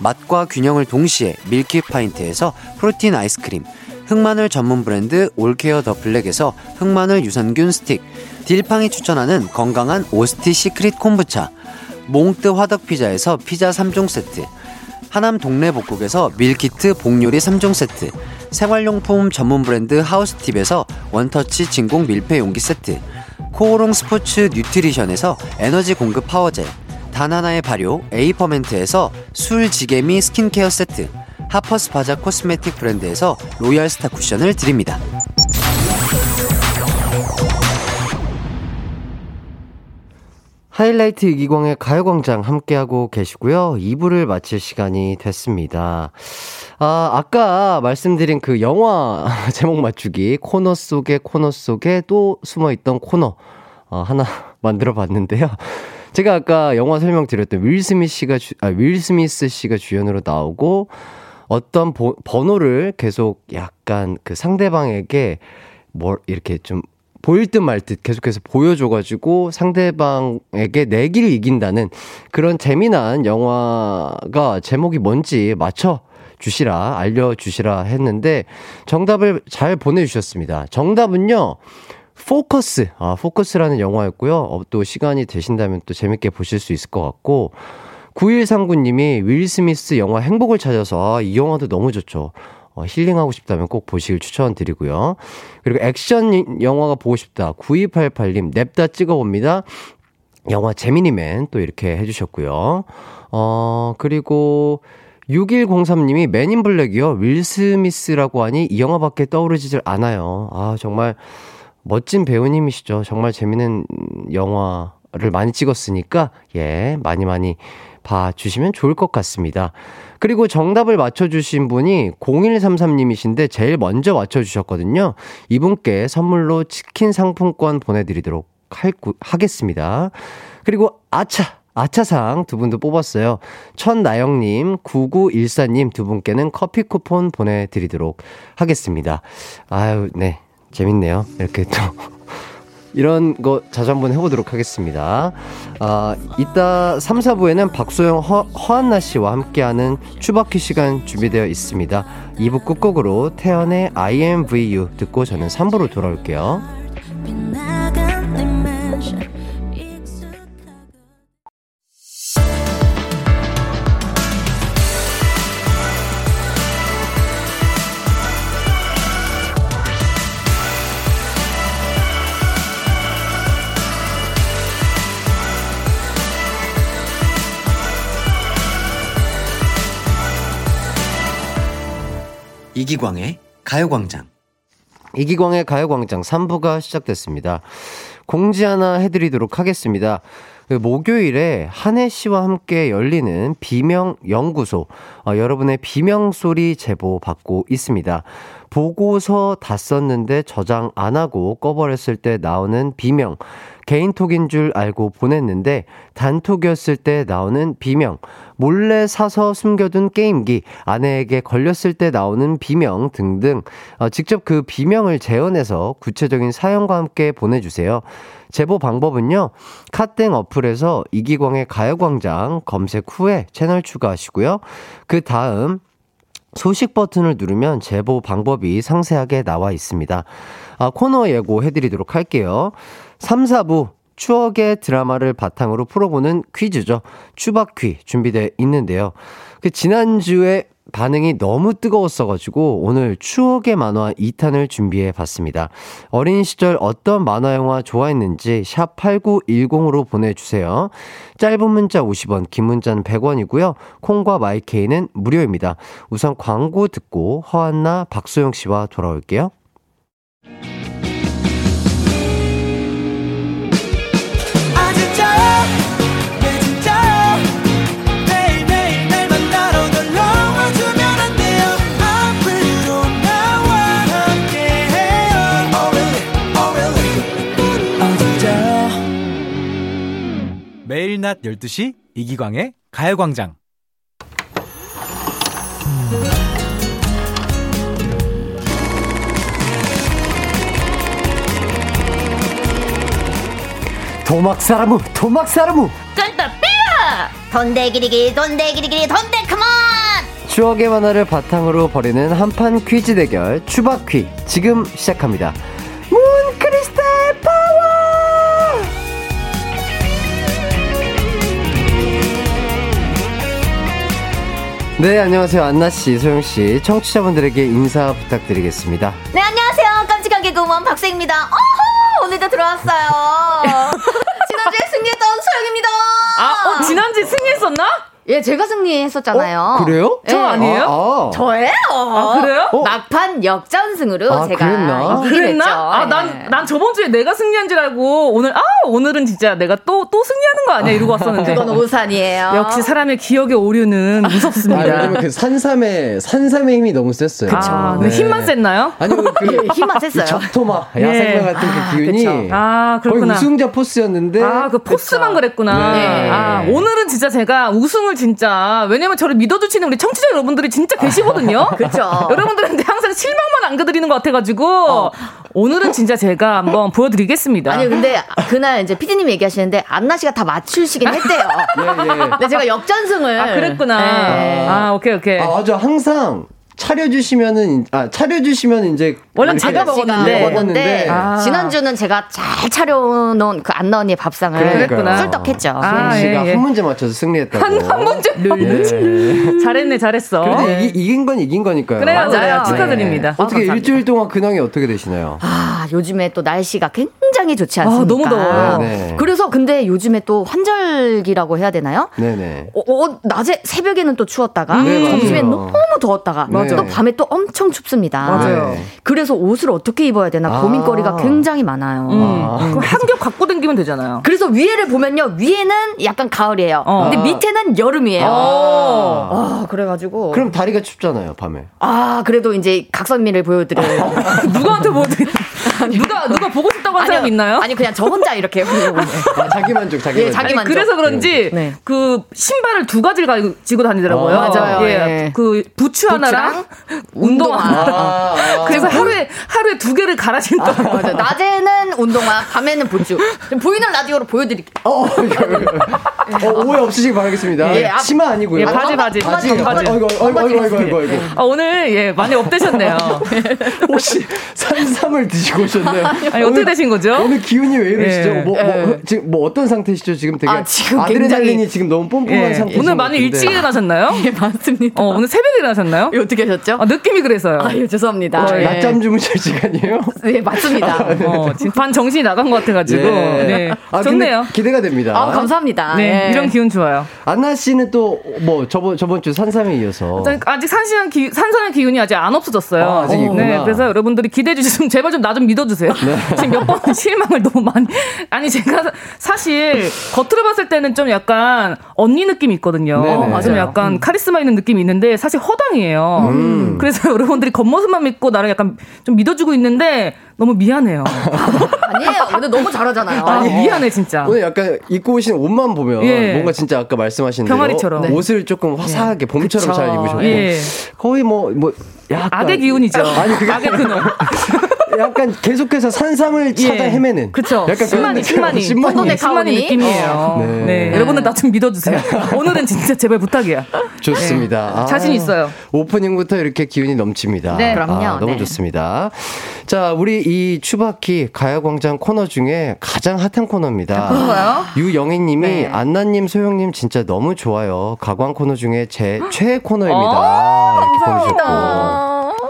맛과 균형을 동시에 밀키 파인트에서 protein 아이스크림, 흑마늘 전문 브랜드 올케어 더 블랙에서 흑마늘 유산균 스틱, 딜팡이 추천하는 건강한 오스티 시크릿 콤부차, 몽뜨 화덕 피자에서 피자 3종 세트, 하남 동네 복국에서 밀키트 복요리 3종 세트, 생활용품 전문 브랜드 하우스팁에서 원터치 진공 밀폐 용기 세트, 코오롱 스포츠 뉴트리션에서 에너지 공급 power gel, 다나나의 발효 에이퍼멘트에서 술지개미 스킨케어 세트, 하퍼스 바자 cosmetic 브랜드에서 로얄 스타 쿠션을 드립니다. 하이라이트 이기광의 가요광장 함께하고 계시고요. 2부를 마칠 시간이 됐습니다. 아, 아까 말씀드린 그 영화 (laughs) 제목 맞추기 코너 속에 코너 속에 또 숨어있던 코너 어, 하나 (laughs) 만들어 봤는데요. 제가 아까 영화 설명드렸던 윌 스미스 씨가 주, 아, 윌 스미스 씨가 주연으로 나오고 어떤 보, 번호를 계속 약간 그 상대방에게 뭘 이렇게 좀 보일 듯 말 듯 계속해서 보여줘가지고 상대방에게 내기를 이긴다는 그런 재미난 영화가 제목이 뭔지 맞춰 주시라, 알려주시라 했는데 정답을 잘 보내주셨습니다. 정답은요, 포커스. 아, 포커스라는 영화였고요. 어, 또 시간이 되신다면 또 재밌게 보실 수 있을 것 같고, 9139님이 윌 스미스 영화 행복을 찾아서 아, 이 영화도 너무 좋죠. 어, 힐링하고 싶다면 꼭 보시길 추천드리고요. 그리고 액션 영화가 보고 싶다. 9288님, 냅다 찍어봅니다. 영화 재미니맨 또 이렇게 해주셨고요. 어, 그리고 6103님이 맨인 블랙이요. 윌 스미스라고 하니 이 영화밖에 떠오르지질 않아요. 아, 정말 멋진 배우님이시죠. 정말 재밌는 영화를 많이 찍었으니까, 예, 많이 많이 봐주시면 좋을 것 같습니다. 그리고 정답을 맞춰주신 분이 0133님이신데 제일 먼저 맞춰주셨거든요. 이분께 선물로 치킨 상품권 보내드리도록 할, 하겠습니다. 그리고 아차! 아차상 두 분도 뽑았어요. 천나영님, 9914님 두 분께는 커피 쿠폰 보내드리도록 하겠습니다. 아유, 네. 재밌네요. 이렇게 또. (laughs) 이런 거 자주 한번 해보도록 하겠습니다. 아, 이따 3, 4부에는 박소영, 허, 허한나 씨와 함께하는 추바퀴 시간 준비되어 있습니다. 2부 끝곡으로 태연의 IMVU 듣고 저는 3부로 돌아올게요. 이기광의 가요광장. 이기광의 가요광장 3부가 시작됐습니다. 공지 하나 해드리도록 하겠습니다. 그 목요일에 한혜 씨와 함께 열리는 비명 연구소 어, 여러분의 비명 소리 제보 받고 있습니다. 보고서 다 썼는데 저장 안 하고 꺼버렸을 때 나오는 비명 개인톡인 줄 알고 보냈는데 단톡이었을 때 나오는 비명, 몰래 사서 숨겨둔 게임기, 아내에게 걸렸을 때 나오는 비명 등등 어, 직접 그 비명을 재현해서 구체적인 사연과 함께 보내주세요. 제보 방법은요. 카땡 어플에서 이기광의 가요광장 검색 후에 채널 추가하시고요. 그 다음 소식 버튼을 누르면 제보 방법이 상세하게 나와 있습니다. 아, 코너 예고 해드리도록 할게요. 3, 4부 추억의 드라마를 바탕으로 풀어보는 퀴즈죠. 추바퀴 준비되어 있는데요. 그 지난주에 반응이 너무 뜨거웠어가지고 오늘 추억의 만화 2탄을 준비해 봤습니다. 어린 시절 어떤 만화 영화 좋아했는지 샵 8910으로 보내주세요. 짧은 문자 50원, 긴 문자는 100원이고요. 콩과 마이케이는 무료입니다. 우선 광고 듣고 허한나 박소영 씨와 돌아올게요. 매일 낮 12시 이기광의 가요광장. 도막사라무, 도막사라무! 쫀또 삐야! 돈대 기리기 돈대 기리기 돈대크먼! 추억의 만화를 바탕으로 벌이는 한판 퀴즈 대결 추바퀴 지금 시작합니다. 문 크리스탈 파 네, 안녕하세요. 안나씨, 소영씨. 청취자분들에게 인사 부탁드리겠습니다. 네 안녕하세요 깜찍하게 구먼 박세입니다 어허 오늘도 들어왔어요 (laughs) 지난주에 승리했던 소영입니다 아, 어, 지난주에 승리했었나? 예, 제가 승리했었잖아요. 어? 그래요? 예. 저 아니에요? 아, 아. 저예요. 아, 그래요? 어? 막판 역전승으로 아, 제가 그랬나? 그랬나? 됐죠. 아, 예. 난, 난 저번 주에 내가 승리한 줄 알고, 오늘, 아, 오늘은 진짜 내가 또, 또 승리하는 거 아니야? 이러고 왔었는데. 그건 오산이에요. 역시 사람의 기억의 오류는 무섭습니다. 아, 왜냐면 그 산삼의 산삼의 힘이 너무 셌어요. 아, 근데 힘만 셌나요? 아니 그 예, (laughs) 힘만 셌어요. 적토마 예. 야생마 같은 아, 그 기운이 그쵸. 아, 거의 그렇구나. 우승자 포스였는데 아, 그 포스만 그랬구나. 네. 아, 오늘은 진짜 제가 우승을 진짜, 왜냐면 저를 믿어주시는 우리 청취자 여러분들이 진짜 계시거든요. (laughs) 그쵸. 여러분들한테 항상 실망만 안겨드리는 것 같아가지고, 오늘은 진짜 제가 한번 보여드리겠습니다. 아니 근데 그날 이제 피디님이 얘기하시는데 안나 씨가 다 맞추시긴 했대요. (laughs) 예, 예. 근데 제가 역전승을 아, 그랬구나. 네. 아, 오케이, 오케이. 아, 맞아 항상 차려주시면은 아 차려주시면 이제 원래 제가 먹었는데. 먹었는데 아. 지난주는 제가 잘 차려놓은 그 안나 언니의 밥상을 그러니까요. 쏠떡했죠. 아, 씨가 예, 예. 한 문제 맞춰서 승리했다고. 한, 한 문제. 예. 잘했네, 잘했어. 그래도 네. 이기, 이긴 건 이긴 거니까요. 그래요, 맞아요. 그래요. 네. 축하드립니다. 어떻게 감사합니다. 일주일 동안 근황이 어떻게 되시나요? 아 요즘에 또 날씨가 굉장히 좋지 않습니까? 아, 너무 더워요. 네. 그래서 근데 요즘에 또 환절기라고 해야 되나요? 네네. 어, 어, 낮에 새벽에는 또 추웠다가 네, 맞아요. 점심에 너무 더웠다가 맞아요. 또 밤에 또 엄청 춥습니다. 맞아요. 네. 그래서 옷을 어떻게 입어야 되나 아. 고민거리가 굉장히 많아요. 음. 아. 그럼 한 겹 갖고 다니면 되잖아요. 그래서 위에를 보면요 위에는 약간 가을이에요. 어. 근데 밑에는 여름이에요. 어. 아 그래가지고 그럼 다리가 춥잖아요 밤에. 아 그래도 이제 각선미를 보여드릴 (laughs) 누구한테 보여드리 누가, 누가 보고 싶다고 한 사람 있나요? 아니 그냥 저 혼자 이렇게 아, 자기 만족 자기 예, 만족. 자기 아니, 만족. 그래서 그런지 네. 그 신발을 두 가지를 가지고 다니더라고요. 어, 맞아요. 예, 예. 그 부츠 하나랑 운동화. 아, 아. 그래서 하루에 하루에 두 개를 갈아 신더라고요. 맞아. 낮에는 운동화, 밤에는 부츠. 지금 보이는 라디오로 보여드릴게요. 어, 이거, 이거. 어, 오해 없으시길 바라겠습니다. 예, 앞- 치마 아니고요. 예, 바지, 아, 바지, 바지, 바지, 바지. 아이고, 아이고, 아이고, 아이고, 아이고. 아, 오늘 예 많이 업되셨네요. (laughs) 혹시 산삼을 드시고 오셨나요? 아니 어떻게 되신 거죠? 오늘 기운이 왜 이러시죠? 예. 뭐, 뭐, 지금 뭐 어떤 상태시죠? 지금 되게 아, 지금 아드레날린이 굉장히- 지금 너무 뽐뿌한 예. 상태. 오늘 많이 일찍 일어나셨나요? (laughs) 예, 맞습니다. 어, 오늘 새벽에 일어나셨나요? 어떻게 하셨죠? 아, 느낌이 그래서요. 아유, 죄송합니다. 어, 예. 낮잠 주무실 시간이에요? 예, 맞습니다. 어, 반 정신이 나간 것 같아가지고. 예. 네. 아, 좋네요. 기대가 됩니다. 아, 감사합니다. 네, 예. 이런 기운 좋아요. 안나 씨는 또 뭐 저번 저번 주 산삼에 이어서 아직 산시한 기, 산산의 기운이 아직 안 없어졌어요. 아, 아직 있구나. 네, 그래서 여러분들이 기대해 주시면 (laughs) 제발 좀 나 좀 믿어주세요. (laughs) 지금 몇 번 실망을 너무 많이. 아니 제가 사- 사실 겉으로 봤을 때는 좀 약간 언니 느낌이 있거든요. 네네. 어, 좀 맞아요. 약간 카리스마 있는 느낌이 있는데 사실 허당이에요. 음. 그래서 (laughs) 여러분들이 겉모습만 믿고 나를 약간 좀 믿어주고 있는데 너무 미안해요. 아니에요. 근데 너무 잘하잖아요. 아, 미안해 진짜. 오늘 약간 입고 오신 옷만 보면 예. 뭔가 진짜 아까 말씀하신 대로 병아리처럼. 네. 옷을 조금 화사하게 봄처럼 그쵸. 잘 입으셨고 예. 거의 뭐뭐 약간 악의 기운이죠. 아니 그게 악의 근원. 약간 계속해서 산삼을 찾아 예. 헤매는 그쵸. 약간 신만이, 신만이. 신만이 신만이? 느낌이에요. 네. 네. 여러분들 나좀 믿어주세요. (laughs) 오늘은 진짜 제발 부탁이야. 좋습니다. 아, 자신 있어요. 오프닝부터 이렇게 기운이 넘칩니다. 네, 그럼요. 아, 너무 네. 좋습니다. 자, 우리 이 추바키 가요광장 코너 중에 가장 핫한 코너입니다. 그런가요? 유영애님이 네. 안나님, 소영님 진짜 너무 좋아요. 가광 코너 중에 제 최애 코너입니다. 어, 이렇게 보내주셨고.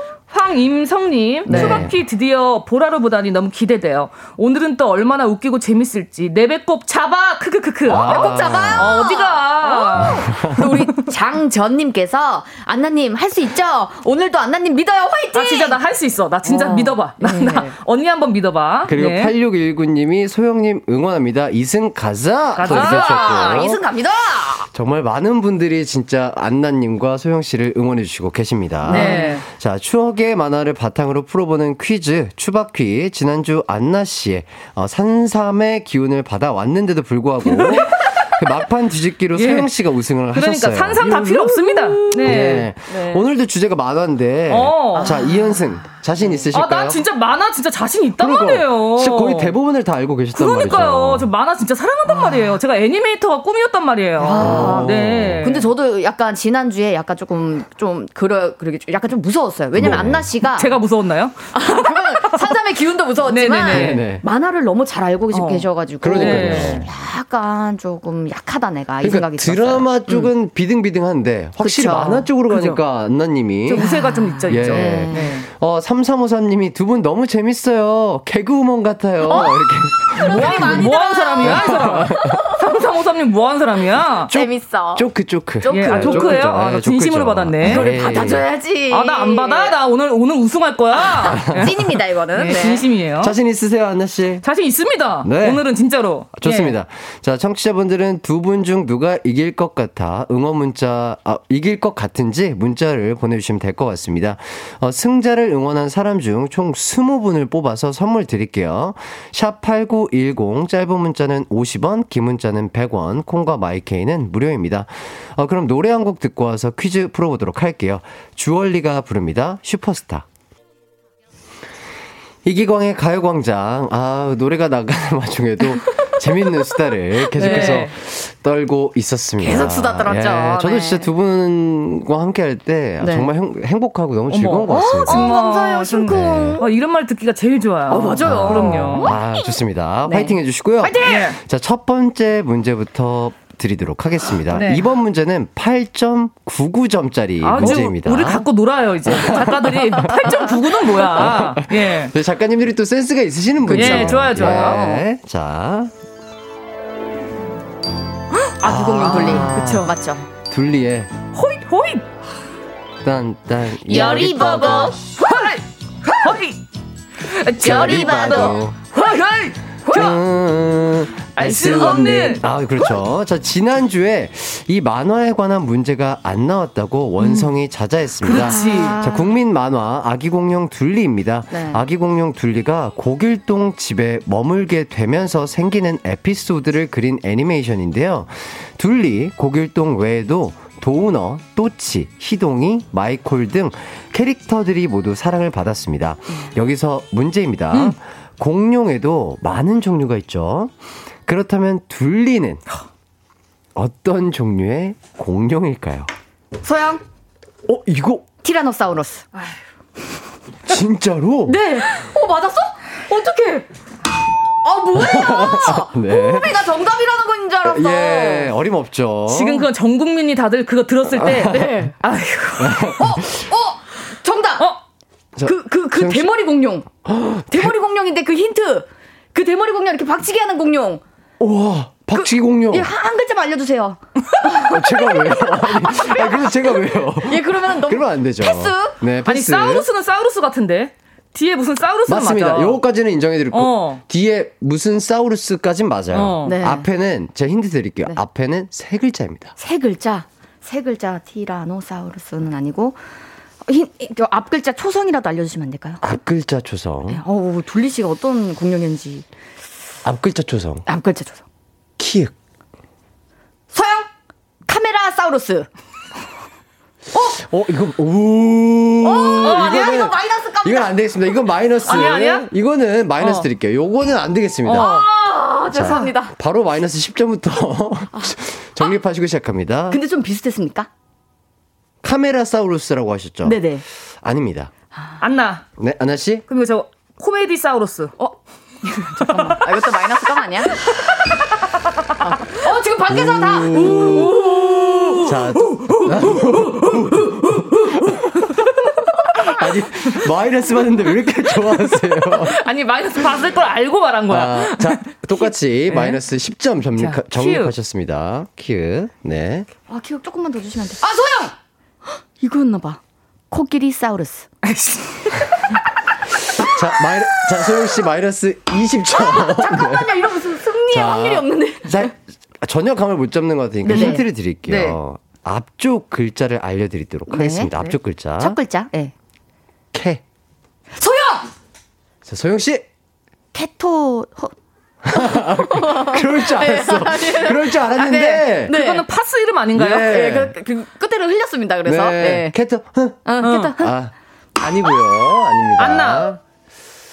황임성님, 네. 투바키 드디어 보라로 보다니 너무 기대돼요. 오늘은 또 얼마나 웃기고 재밌을지. 내 배꼽 잡아! 크크크크. 아. 꼭 잡아요. 어, 어디가? 또 우리 장전님께서 안나님 할 수 있죠? 오늘도 안나님 믿어요. 화이팅! 나 진짜 나 할 수 있어. 나 진짜 어. 믿어봐. 나, 네. 나 언니 한번 믿어봐. 그리고 네. 8619님이 소영님 응원합니다. 이승 가자! 가자! 아. 이승 갑니다. 정말 많은 분들이 진짜 안나님과 소영 씨를 응원해 주시고 계십니다. 네. 자, 추억의 만화를 바탕으로 풀어보는 퀴즈, 추바퀴. 지난주 안나 씨의 어, 산삼의 기운을 받아왔는데도 불구하고 그 (laughs) 막판 뒤집기로 (laughs) 예. 소영 씨가 우승을 그러니까 하셨어요. 산삼 다 필요 없습니다. 네. 네. 오늘도 주제가 만화인데. 어. 자, 이현승. 자신 있으실까요? 아, 나 진짜 만화 진짜 자신 있단 그러니까 말이에요. 진짜 거의 대부분을 다 알고 계셨단 그러니까요. 말이죠. 저 만화 진짜 사랑한단 말이에요. 제가 애니메이터가 꿈이었단 말이에요. 아. 네. 근데 저도 약간 지난 주에 약간 조금 좀 그러 그러게 좀 약간 좀 무서웠어요. 왜냐면 네. 안나 씨가 제가 무서웠나요? 그건 산삼의 기운도 무서웠지만 네네네. 네네. 만화를 너무 잘 알고 계시- 어. 계셔가지고 그러니까요. 네. 약간 조금 약하다 내가 이 그러니까 생각이 들었어요. 드라마 쪽은 비등비등한데 확실히 그쵸. 만화 쪽으로. 가니까 안나님이 저 우세가 좀 있죠, 예. 있죠. 네. 어, 3353님이 두 분 너무 재밌어요. 개그우먼 같아요. 이렇게. 뭐, 하는, 뭐 하는 사람이야, 이 (laughs) 사람? 3353님 뭐 하는 사람이야? 재밌어. 쪼크, 쪼크. 쪼크. 예, 아, 조크예요? 아, 나 네, 진심으로 조크죠. 받았네. 이거를 에이. 받아줘야지. 아, 나 안 받아? 나 오늘, 오늘 우승할 거야. (laughs) 찐입니다, 이거는. 네, 네. 진심이에요. 자신 있으세요, 안나 씨? 자신 있습니다. 네. 오늘은 진짜로. 좋습니다. 자, 청취자분들은 두 분 중 누가 이길 것 같아 응원 문자, 아, 이길 것 같은지 문자를 보내주시면 될 것 같습니다. 어, 승자를 응원한 사람 중 총 20분을 뽑아서 선물 드릴게요. 샵 8910, 짧은 문자는 50원, 긴 문자는 100원, 콩과 마이케이는 무료입니다. 어, 그럼 노래 한 곡 듣고 와서 퀴즈 풀어보도록 할게요. 주얼리가 부릅니다. 슈퍼스타. 이기광의 가요광장. 아, 노래가 나가는 (laughs) 와중에도 재밌는 수다를 (laughs) 계속해서 네. 떨고 있었습니다. 계속 수다 떨었죠. 예, 저도 네. 진짜 두 분과 함께 할 때 네. 정말 행, 복하고 너무 즐거운 어머. 것 같습니다. 어, 감사해요, 좀- 심쿵. 어, 이런 말 듣기가 제일 좋아요. 어, 맞아요. 그럼요. 아, 좋습니다. 네. 화이팅 해주시고요. 네. 자, 첫 번째 문제부터 드리도록 하겠습니다. 네. 이번 문제는 8.99점짜리 아주 문제입니다. 우리 갖고 놀아요, 이제. (laughs) 작가들이 8.99는 뭐야. (laughs) 예. 네, 작가님들이 또 센스가 있으시는 분이죠. 예, 좋아요, 좋아요. 예, 자, 아, 906 돌리. 그쵸. 맞죠. 둘리의 호잇, 호잇! 딴딴 열이 보고, 호잇! 저리 봐도, 호잇! 호잇! 알수 없는. 아 그렇죠. 자 지난 주에 이 만화에 관한 문제가 안 나왔다고 원성이 자자했습니다. 그렇지. 자 국민 만화 아기 공룡 둘리입니다. 네. 아기 공룡 둘리가 고길동 집에 머물게 되면서 생기는 에피소드를 그린 애니메이션인데요. 둘리 고길동 외에도 도우너, 또치, 희동이, 마이콜 등 캐릭터들이 모두 사랑을 받았습니다. 여기서 문제입니다. 공룡에도 많은 종류가 있죠. 그렇다면 둘리는 어떤 종류의 공룡일까요? 소영, 어, 이거 티라노사우루스. 진짜로? (laughs) 네. 어, 맞았어? 어떡해. 아, 뭐야. (laughs) 네. 호비가 정답이라는 건 줄 알았어. 예, 어림없죠. 지금 그건 전 국민이 다들 그거 들었을 때. (laughs) 네. 아휴. 어, 정답. 어? 자, 그, 그, 그. 대머리 공룡. 대머리 공룡인데 그 힌트. 그 대머리 공룡 이렇게 박치기 하는 공룡. 우와, 박치기 공룡. 예, 한, 한 글자만 알려주세요. 어, 제가 왜요? (laughs) 아니, 아니, 그래서 제가 왜요? 예, 그러면 너무. 그러면 안 되죠. 패스? 네, 패스. 아니, 사우루스는 사우루스 같은데? 뒤에 무슨 사우루스 맞습니다. 맞아. 요거까지는 인정해드리고 어. 뒤에 무슨 사우루스까진 맞아요. 어. 네. 앞에는 제가 힌트 드릴게요. 앞에는 세 글자입니다. 세 글자. 세 글자 티라노사우루스는 아니고. 앞 글자 초성이라도 알려주시면 안 될까요? 앞 글자 초성. 네. 어우, 둘리 씨가 어떤 공룡인지. 앞 글자 초성. 앞 글자 초성. 키읔. 서영! 카메라 사우루스. 어, 이거, 오. 아니야, 이거 마이너스 깜짝. 이건 안 되겠습니다. 이건 마이너스. 아니야, 아니야? 이거는 마이너스 어. 드릴게요. 요거는 안 되겠습니다. 어. 아, 죄송합니다. 바로 마이너스 10점부터 (laughs) 정립하시고 시작합니다. 근데 좀 비슷했습니까? 카메라 사우루스라고 하셨죠? 네네. 아닙니다. 안나. 네, 아나 씨? 그리고 저 코메디 사우루스. 어? 잠깐만. 아, 이것도 마이너스 감 아니야? 어, 지금 밖에서 다. 자. 아니, 마이너스 받는데 왜 이렇게 좋아하세요? 아니, 마이너스 봤을 걸 알고 말한 거야. 아, 자, 똑같이 마이너스 10점 적립, 자, 적립하셨습니다. 큐. 네. 아, 기억 조금만 더 주시면 안 돼. 아, 소영! 헉, 이거였나 봐. 코끼리 사우루스. (laughs) 자, 마이, 자, 소영 씨 마이너스 20점. (laughs) 잠깐만요, 이러면 무슨 승리의 자, 확률이 없는데. 자, 전혀 감을 못 잡는 것 같으니까 네네. 힌트를 드릴게요. 앞쪽 글자를 알려드리도록 하겠습니다. 네. 앞쪽 글자. 첫 글자. 예. 캐. 소영! 자, 소영 씨! 캐토, 허, (laughs) 그럴 줄 알았어. 그럴 줄 알았는데. 네. 그거는 파스 이름 아닌가요? 네. 예, 그, 그 끝에를 흘렸습니다, 그래서. 네. 예. 캐터. 흥. 어, 캐토, 아, 아니고요. 아닙니다. 안나.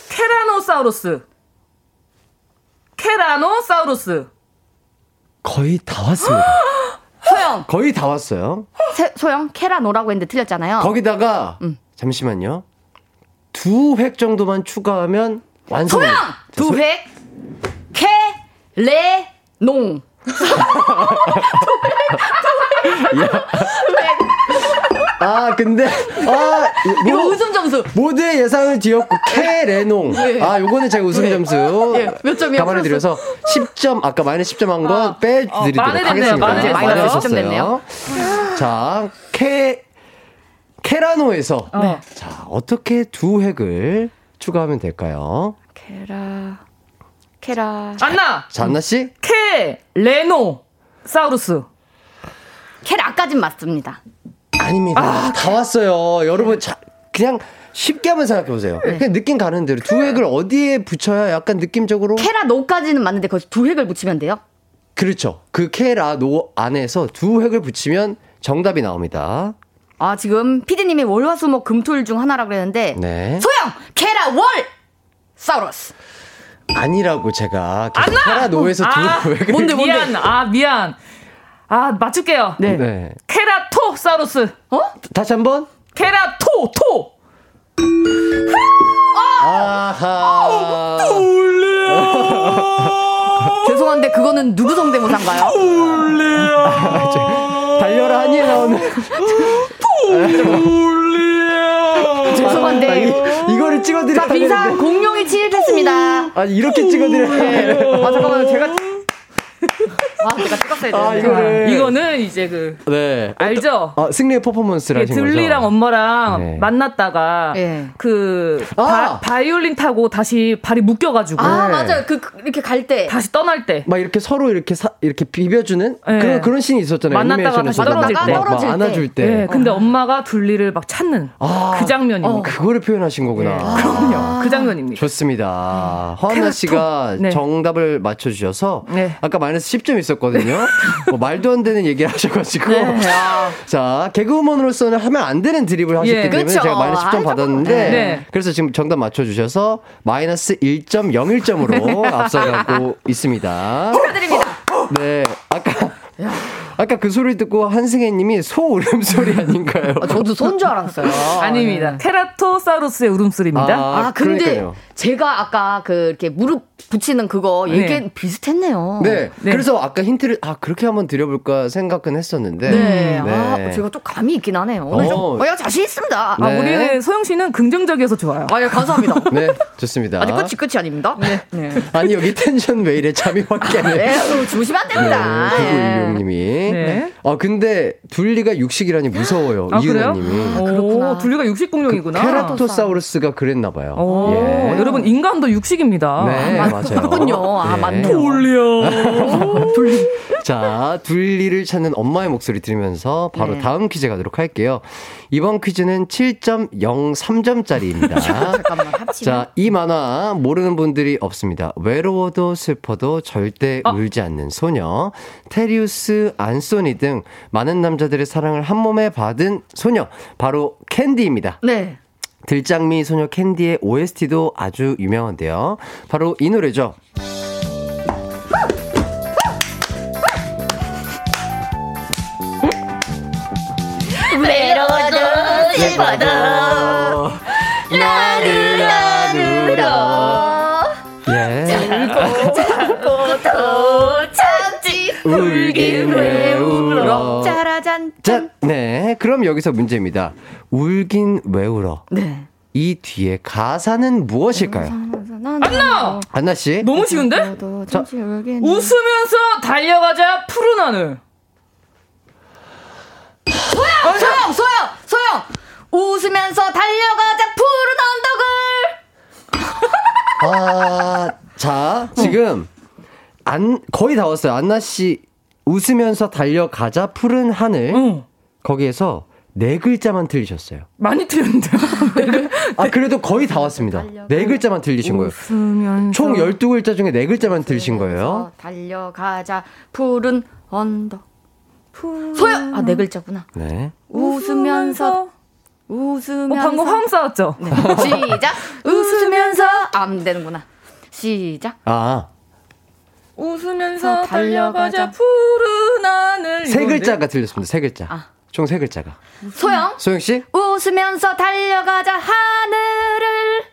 케라노사우루스. 케라노사우루스. 거의 다 왔습니다. (gasps) 소영! 거의 다 왔어요. 세, 소영, 캐라노라고 했는데 틀렸잖아요. 거기다가 음. 잠시만요. 두 획 정도만 추가하면 완성. 소영! 두 획, 캐, 레, 농. 아, 근데, 아, 이거 뭐, 웃음 점수. 모두의 예상을 뒤엎고 캐레농. 아, 요거는 제가 웃음 점수. 예, 몇 점이요? 감안해 드려서 10점, 아까 마이너스 10점 한건 어, 빼드리도록 됐네요, 하겠습니다. 마이너스 10점 하셨어요. 됐네요. 자, 캐, 캐라노에서. 네. 자, 어떻게 두 획을 추가하면 될까요? 케라. 케라. 안나 자, 안나 씨? 케 레노 사우루스 케라까진 맞습니다. 아닙니다. 다 왔어요. 여러분, 자, 그냥 쉽게 한번 생각해 보세요. 네. 그냥 느낌 가는 대로 두 획을 어디에 붙여야 약간 느낌적으로 케라 노까지는 맞는데 거기 두 획을 붙이면 돼요? 그렇죠. 그 케라 노 안에서 두 획을 붙이면 정답이 나옵니다. 아, 지금 피디님이 월화수목 금토일 중 하나라 그랬는데 네. 소영! 케라 월! 사우러스. 아니라고 제가 계속 케라 노에서 두 아, 획을 뭔데 미안 아 미안 아 맞출게요 네. 네. 케라토 사우루스 어? 다시 한번. 케라토 토 아하. (laughs) 죄송한데 그거는 누구 성대모사인가요? (laughs) 달려라 한이에 나오는 죄송한데. 아, 이, 이거를 찍어드려야 자, 비상 되는데. 공룡이 침입했습니다. 아 이렇게 찍어드려야 되는데. 아, 잠깐만요. 제가. 아, 제가 찍었어야 아 되는데. 이거를. 이거는 이제 그 네. 알죠 아, 승리의 하신 거죠. 들리랑 엄마랑 네. 만났다가 예. 그 아! 바, 이올린 타고 다시 발이 묶여가지고 아, 네. 맞아요. 그, 그 이렇게 갈 때. 다시 떠날 때 막 이렇게 서로 이렇게 사, 이렇게 비벼주는 네. 그런 그런 씬이 있었잖아요. 만났다가. 다시 떨어질 막, 때. 막 떨어질 때. 안아줄 때. 네, 근데 엄마가 둘리를 막 찾는 아. 그 장면입니다. 그거를 표현하신 거구나. 그럼요. 그 장면입니다. 좋습니다. 테라토. 씨가 네. 정답을 맞춰주셔서 네. 아까 마이너스 10점 있었 거든요. 뭐 말도 안 되는 얘기를 하셔가지고 네. 자 개그우먼으로서는 하면 안 되는 드립을 하셨기 예. 때문에 그쵸. 제가 마이너스 10점 아이, 받았는데 네. 그래서 지금 정답 맞춰주셔서 마이너스 1.01점으로 (laughs) 앞서가고 있습니다. 축하드립니다. 네 아까 아까 그 소리 듣고 한승혜 님이 소 울음소리 아닌가요? 아, 저도 손줄 알았어요. 아닙니다. 테라토사우루스의 울음소리입니다. 아, 근데 그러니까요. 제가 아까 그 이렇게 무릎 붙이는 그거 네. 얘기 비슷했네요. 네. 네. 그래서 아까 힌트를 아 그렇게 한번 드려볼까 생각은 했었는데. 네. 네. 아, 제가 좀 감이 있긴 하네요. 오늘 어. 좀, 어, 야, 자신 있습니다. 아, 네. 우리 소영 씨는 긍정적이어서 좋아요. 아, 예, 감사합니다. (laughs) 네, 좋습니다. 아직 끝이 끝이 아닙니다. 네. 네. 아니 여기 텐션 왜 이래 잠이 확 깨네. 에휴, 주무시면 안 됩니다. 예. 구구일육님이. 네. 아 근데 둘리가 육식이라니 무서워요. 아, 그래요? 이은하님이. 그렇구나. 오, 둘리가 육식 공룡이구나. 케라토사우루스가 그랬나 봐요. 오, 예. 여러분 인간도 육식입니다. 네, 맞아요. 그렇군요. 아, 예. 맞네요. 돌려. (laughs) 자, 둘리를 찾는 엄마의 목소리 들으면서 바로 네. 다음 퀴즈 가도록 할게요. 이번 퀴즈는 7.03점짜리입니다. (laughs) 잠깐만. 자, 이 만화 모르는 분들이 없습니다. 외로워도 슬퍼도 절대 아. 울지 않는 소녀, 테리우스, 안소니 등 많은 남자들의 사랑을 한 몸에 받은 소녀, 바로 캔디입니다. 네. 들장미 소녀 캔디의 OST도 아주 유명한데요. 바로 이 노래죠. 외로워도 슬퍼도 나를 안으러 예. 또 참지 울긴 왜 울어. 짜라잔 자, 네. 그럼 여기서 문제입니다. 울긴 왜 울어? 네. 이 뒤에 가사는 무엇일까요? 안나! 안나 씨. 너무 쉬운데? 자, 웃으면서 달려가자 푸른 하늘. 소영 소영 소영 소영 웃으면서 달려가자 푸른 언덕을 아, 자, 지금 안 거의 다 왔어요. 안나 씨 웃으면서 달려가자 푸른 하늘. 응. 거기에서 네 글자만 틀리셨어요. 많이 틀렸는데요. (laughs) 아, 그래도 거의 다 왔습니다. 네 글자만 틀리신 거예요. 총 12글자 중에 네 글자만 틀리신 거예요. 달려가자 푸른 언덕 소영 아네 글자구나 네. 웃으면서 어, 웃으면서 방금 화음 싸웠죠? 네. 시작 (laughs) 웃으면서 안 되는구나 시작 아, 웃으면서 달려가자. 달려가자 푸른 하늘. 세? 글자가 틀렸습니다. 세 글자. 아. 총 세 글자가. 소영 소영 씨? 웃으면서 달려가자 하늘을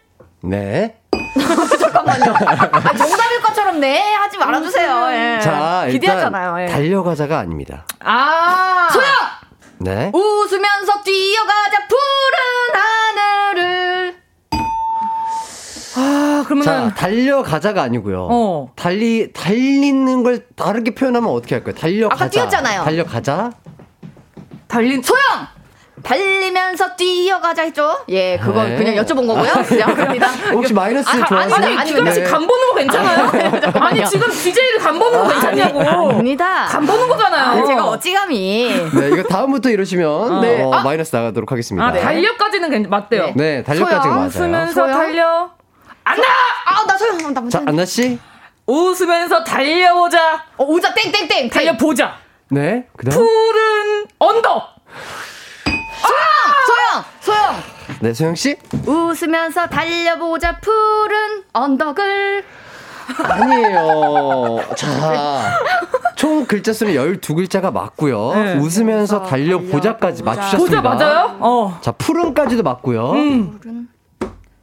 네. (laughs) 잠깐만요 아, 정답일 것처럼 네 하지 말아주세요 예. 자, 일단 기대하잖아요 예. 달려가자가 아닙니다. 아! 소영 네. 웃으면서 뛰어가자 푸른 하늘을. 아, 그러면은 자, 달려가자가 아니고요. 어. 달리 달리는 걸 다르게 표현하면 어떻게 할까요? 달려가자. 아까 뛰었잖아요. 달려가자. 달린 소영! 달리면서 뛰어가자 했죠? 예, 그건 네. 그냥 여쭤본 거고요. 그냥 갑니다. 혹시 마이너스 아, 좋아하세요? 아니, 아니, 씨 네. 간 보는 거 괜찮아요? (laughs) 아 니, 지금 DJ를 간 보는 거 괜찮냐고. 아닙니다. 간 보는 거잖아요. 아니, 제가 어찌감히. 네, 이거 다음부터 이러시면 네. 어, 아. 마이너스 나가도록 하겠습니다. 아, 달려까지는 괜- 맞대요. 네. 네, 달려까지가 소영, 맞아요. 웃으면서 소영? 달려. 안나! 아, 나 소영, 나 자. 안나 씨. 웃으면서 달려보자. 어, 오자, 땡땡땡. 달려보자. 네. 그다음. 푸른 언덕. 소영! 소영! 네, 소영 씨. 웃으면서 달려보자 푸른 언덕을. 아니에요. (laughs) 자, 총 글자 수는 12글자가 맞고요. 네. 웃으면서 달려보자까지 보자 맞추셨습니다. 맞아요? 어. 자, 푸른까지도 맞고요. 음.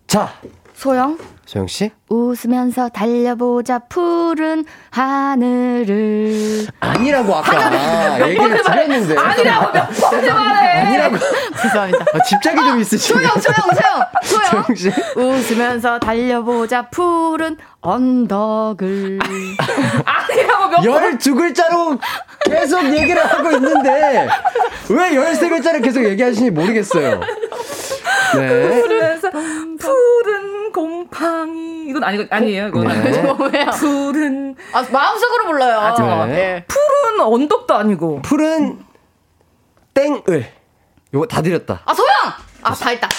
자, 소영? 소영 씨. 웃으면서 달려보자 푸른 하늘을. 아니라고 아까 얘기를 드렸는데. 아니라고 몇 번을 말해. 아니라고. (laughs) 죄송합니다. 아, 집착이 좀 있으시네요. 소영, 소영, (laughs) 소영, 소영. 씨. 웃으면서 달려보자 푸른 언덕을. (laughs) 아니라고 몇 번. 12글자로 계속 얘기를 하고 있는데 왜 13글자를 계속 얘기하시는지 모르겠어요. 네. 그래서 푸른 곰팡이 이건 아니 아니에요 이건 네. 뭐예요? 푸른 아, 마음속으로 불러요. 아, 잠깐만. 네. 푸른 언덕도 아니고 푸른 땡을. 요거 다 드렸다. 아, 소영! 아, 다 했다.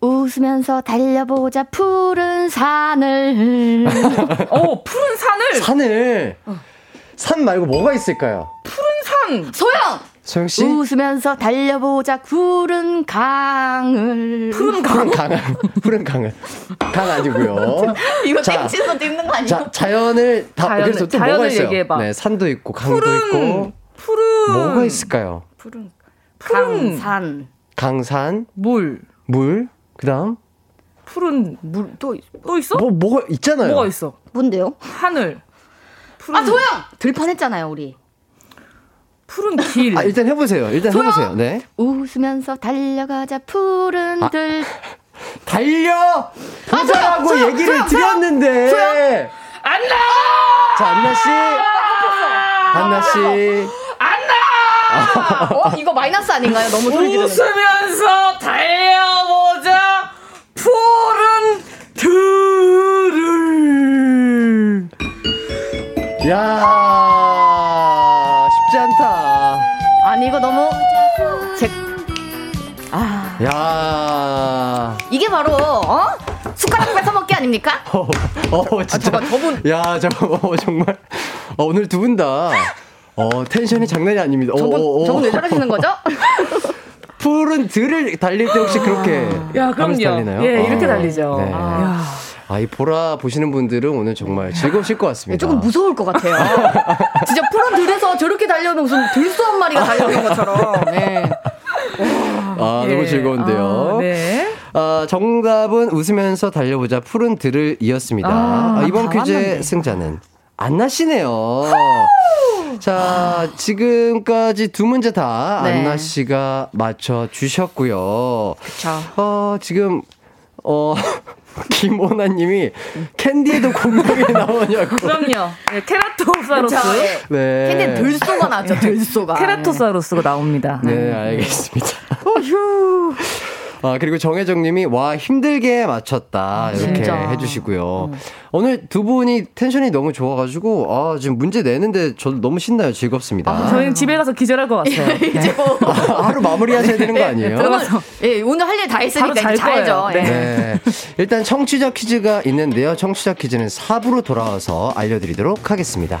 웃으면서 달려보자 푸른 산을. (laughs) 어 푸른 산을 산을 산 말고 뭐가 있을까요? 산 소영! 소영 씨? 웃으면서 달려보자 푸른 강을. 푸른 강 푸른 강은 (laughs) 푸른 강은 강 아니고요. (laughs) 이거 자. 땡치서 찍는 거 아니에요? 자 자연을 다 자연을- 그래서 또 자연을 뭐가 있어요? 얘기해봐. 네 산도 있고 강도 푸른 있고 푸른 뭐가 있을까요? 푸른 푸른 강산. 강산 물물 그다음 푸른 물또또 있어? 뭐 뭐가 있잖아요. 뭐가 있어? 뭔데요? 하늘 푸른 아, 소영! 들판 했잖아요, 우리. 푸른 (laughs) 길 아 일단 해보세요. 일단 소영! 해보세요. 네 웃으면서 달려가자 푸른 아. 들. (laughs) 달려 보자라고 소영, 얘기를 소영, 드렸는데 소영. 안나 자 안나 씨 안나 씨 어, 이거 마이너스 아닌가요? 너무 소리 지르는 거. 웃으면서 달려보자 푸른 들을 야 야 이게 바로, 어? 숟가락 뺏어 먹기 아닙니까? 어, 어 진짜. 잠깐, 저분. 야, 저 어, 정말. 어, 오늘 두 분 다. 어, 텐션이 장난이 아닙니다. 어, 저분, 어, 어. 저분 왜 저러시는 거죠? (laughs) 푸른 들을 달릴 때 혹시 그렇게 (gasps) 야 그럼요 달리나요? 예 이렇게 아, 달리죠 네. 야. 아, 이 보라 보시는 분들은 오늘 정말 즐거우실 것 같습니다. 조금 무서울 것 같아요. (laughs) 진짜 푸른 들에서 저렇게 달려오는 무슨 들소 한 마리가 달려오는 것처럼. 네. 아, 너무 예. 즐거운데요. 아, 네. 아, 정답은 웃으면서 달려보자 푸른 들을 이었습니다. 아, 아, 이번 다 퀴즈의 왔는데. 승자는 안나 씨네요. 자, 지금까지 두 문제 다 네. 안나 씨가 맞춰 주셨고요. 그쵸. 어, 지금 어 김오나 님이 캔디에도 공룡이 (laughs) 나오냐고. 그럼요 예, 케라토사우루스 예. 네. 근데 들소가 나왔죠, 들소가. (laughs) 케라토사우루스가 나옵니다 네, 알겠습니다. 아, 그리고 정혜정 님이, 와, 힘들게 맞췄다. 이렇게 진짜. 해주시고요. 오늘 두 분이 텐션이 너무 좋아가지고, 아, 지금 문제 내는데 저도 너무 신나요. 즐겁습니다. 저희는 집에 가서 기절할 것 같아요 (laughs) 이제 뭐. 아, 하루 마무리 하셔야 되는 거 아니에요? 오늘, 예, 오늘 할 일 다 했으니까 바로 잘 자야죠. 거예요. 예. 네. 일단 청취자 퀴즈가 있는데요. 청취자 퀴즈는 4부로 돌아와서 알려드리도록 하겠습니다.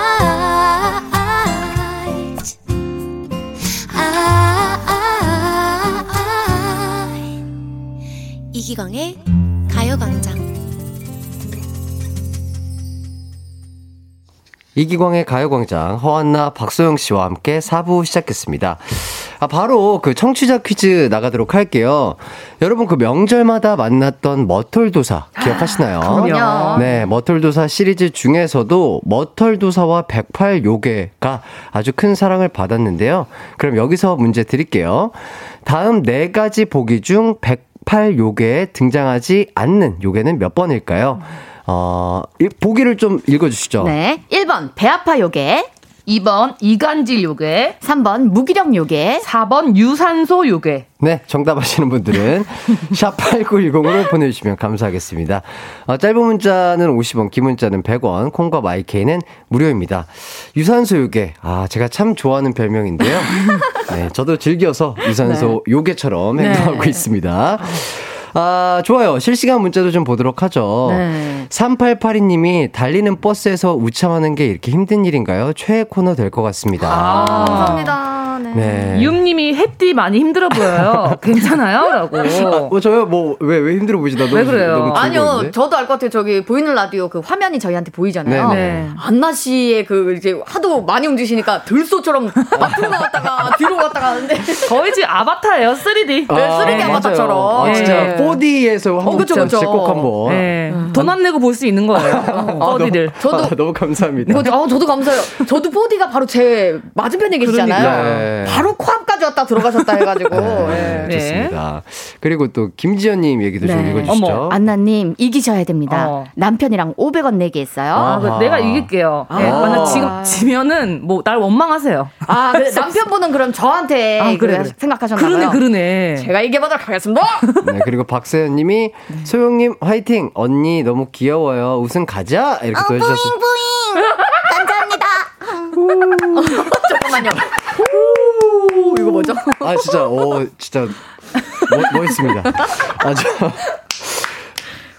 이기광의 가요광장. 이기광의 가요광장 허한나 박소영 씨와 함께 4부 시작했습니다. 아, 바로 그 청취자 퀴즈 나가도록 할게요. 여러분 그 명절마다 만났던 머털도사 기억하시나요? 그럼요. 네, 머털도사 시리즈 중에서도 머털도사와 108요괴가 아주 큰 사랑을 받았는데요. 그럼 여기서 문제 드릴게요. 다음 네 가지 보기 중 108 요괴에 등장하지 않는 요괴는 몇 번일까요? 어, 이 보기를 좀 읽어주시죠. 네. 1번 배 아파 요괴, 2번 이간질 요괴, 3번 무기력 요괴, 4번 유산소 요괴. 네, 정답하시는 분들은 (laughs) 샵8910으로 보내주시면 감사하겠습니다. 어, 짧은 문자는 50원, 긴 문자는 100원, 콩과 마이케이는 무료입니다. 유산소 요괴, 아, 제가 참 좋아하는 별명인데요. (laughs) 네, 저도 즐겨서 유산소 요괴처럼 네. 행동하고 있습니다. 아, 좋아요. 실시간 문자도 좀 보도록 하죠. 네. 3882님이 달리는 버스에서 우참하는 게 이렇게 힘든 일인가요? 최애 코너 될 것 같습니다. 아, 감사합니다. 네. 네. 유음님이 햇띠 많이 힘들어 보여요. (laughs) 괜찮아요? 라고. 어, 저요, 뭐, 왜, 왜 힘들어 보시다? 왜 그래요? 너무 아니요, 즐거운데? 저도 알 것 같아요. 저기 보이는 라디오 그 화면이 저희한테 보이잖아요. 네네. 네. 안나 씨의 그 이제 하도 많이 움직이시니까 들소처럼 (laughs) 앞으로 나갔다가 뒤로 갔다가 하는데 거의 지금 아바타예요. 3D. 네, 쓰레기 아바타처럼. 맞아요. 아, 진짜 네. 4D에서 한번 그쵸, 진짜 그쵸. 꼭 한번. 네. 돈안 내고 볼 수 있는 거예요. 어디를. 저도 아, 너무 감사합니다. 이거 아, 저도 감사해요. 저도 4D가 바로 제 맞은편에 계시잖아요. 그러니까요. 네. 바로 코앞까지 왔다 들어가셨다 해가지고. (laughs) 네, 네. 좋습니다. 그리고 또 김지연님 얘기도 좀 네. 읽어주시죠. 어머, 안나님 이기셔야 됩니다. 어. 남편이랑 500원 내기 했어요. 아, 아, 그 내가 이길게요. 네, 아. 만약 지금 지면은 뭐 날 원망하세요. 근데 (laughs) 남편분은 그럼 저한테 아, 그래, 그래, 그래. 생각하셨나봐요. 그러네, 그러네. 제가 이겨보도록 하겠습니다. (laughs) 네, 그리고 박세현님이 소영님 화이팅! 언니 너무 귀여워요. 우승 가자! 이렇게 또 해주셨어요. 감사합니다. 잠깐만요. 오, 이거 뭐죠? 아, 진짜, 오, 진짜, 멋, 멋있습니다. 아, 저.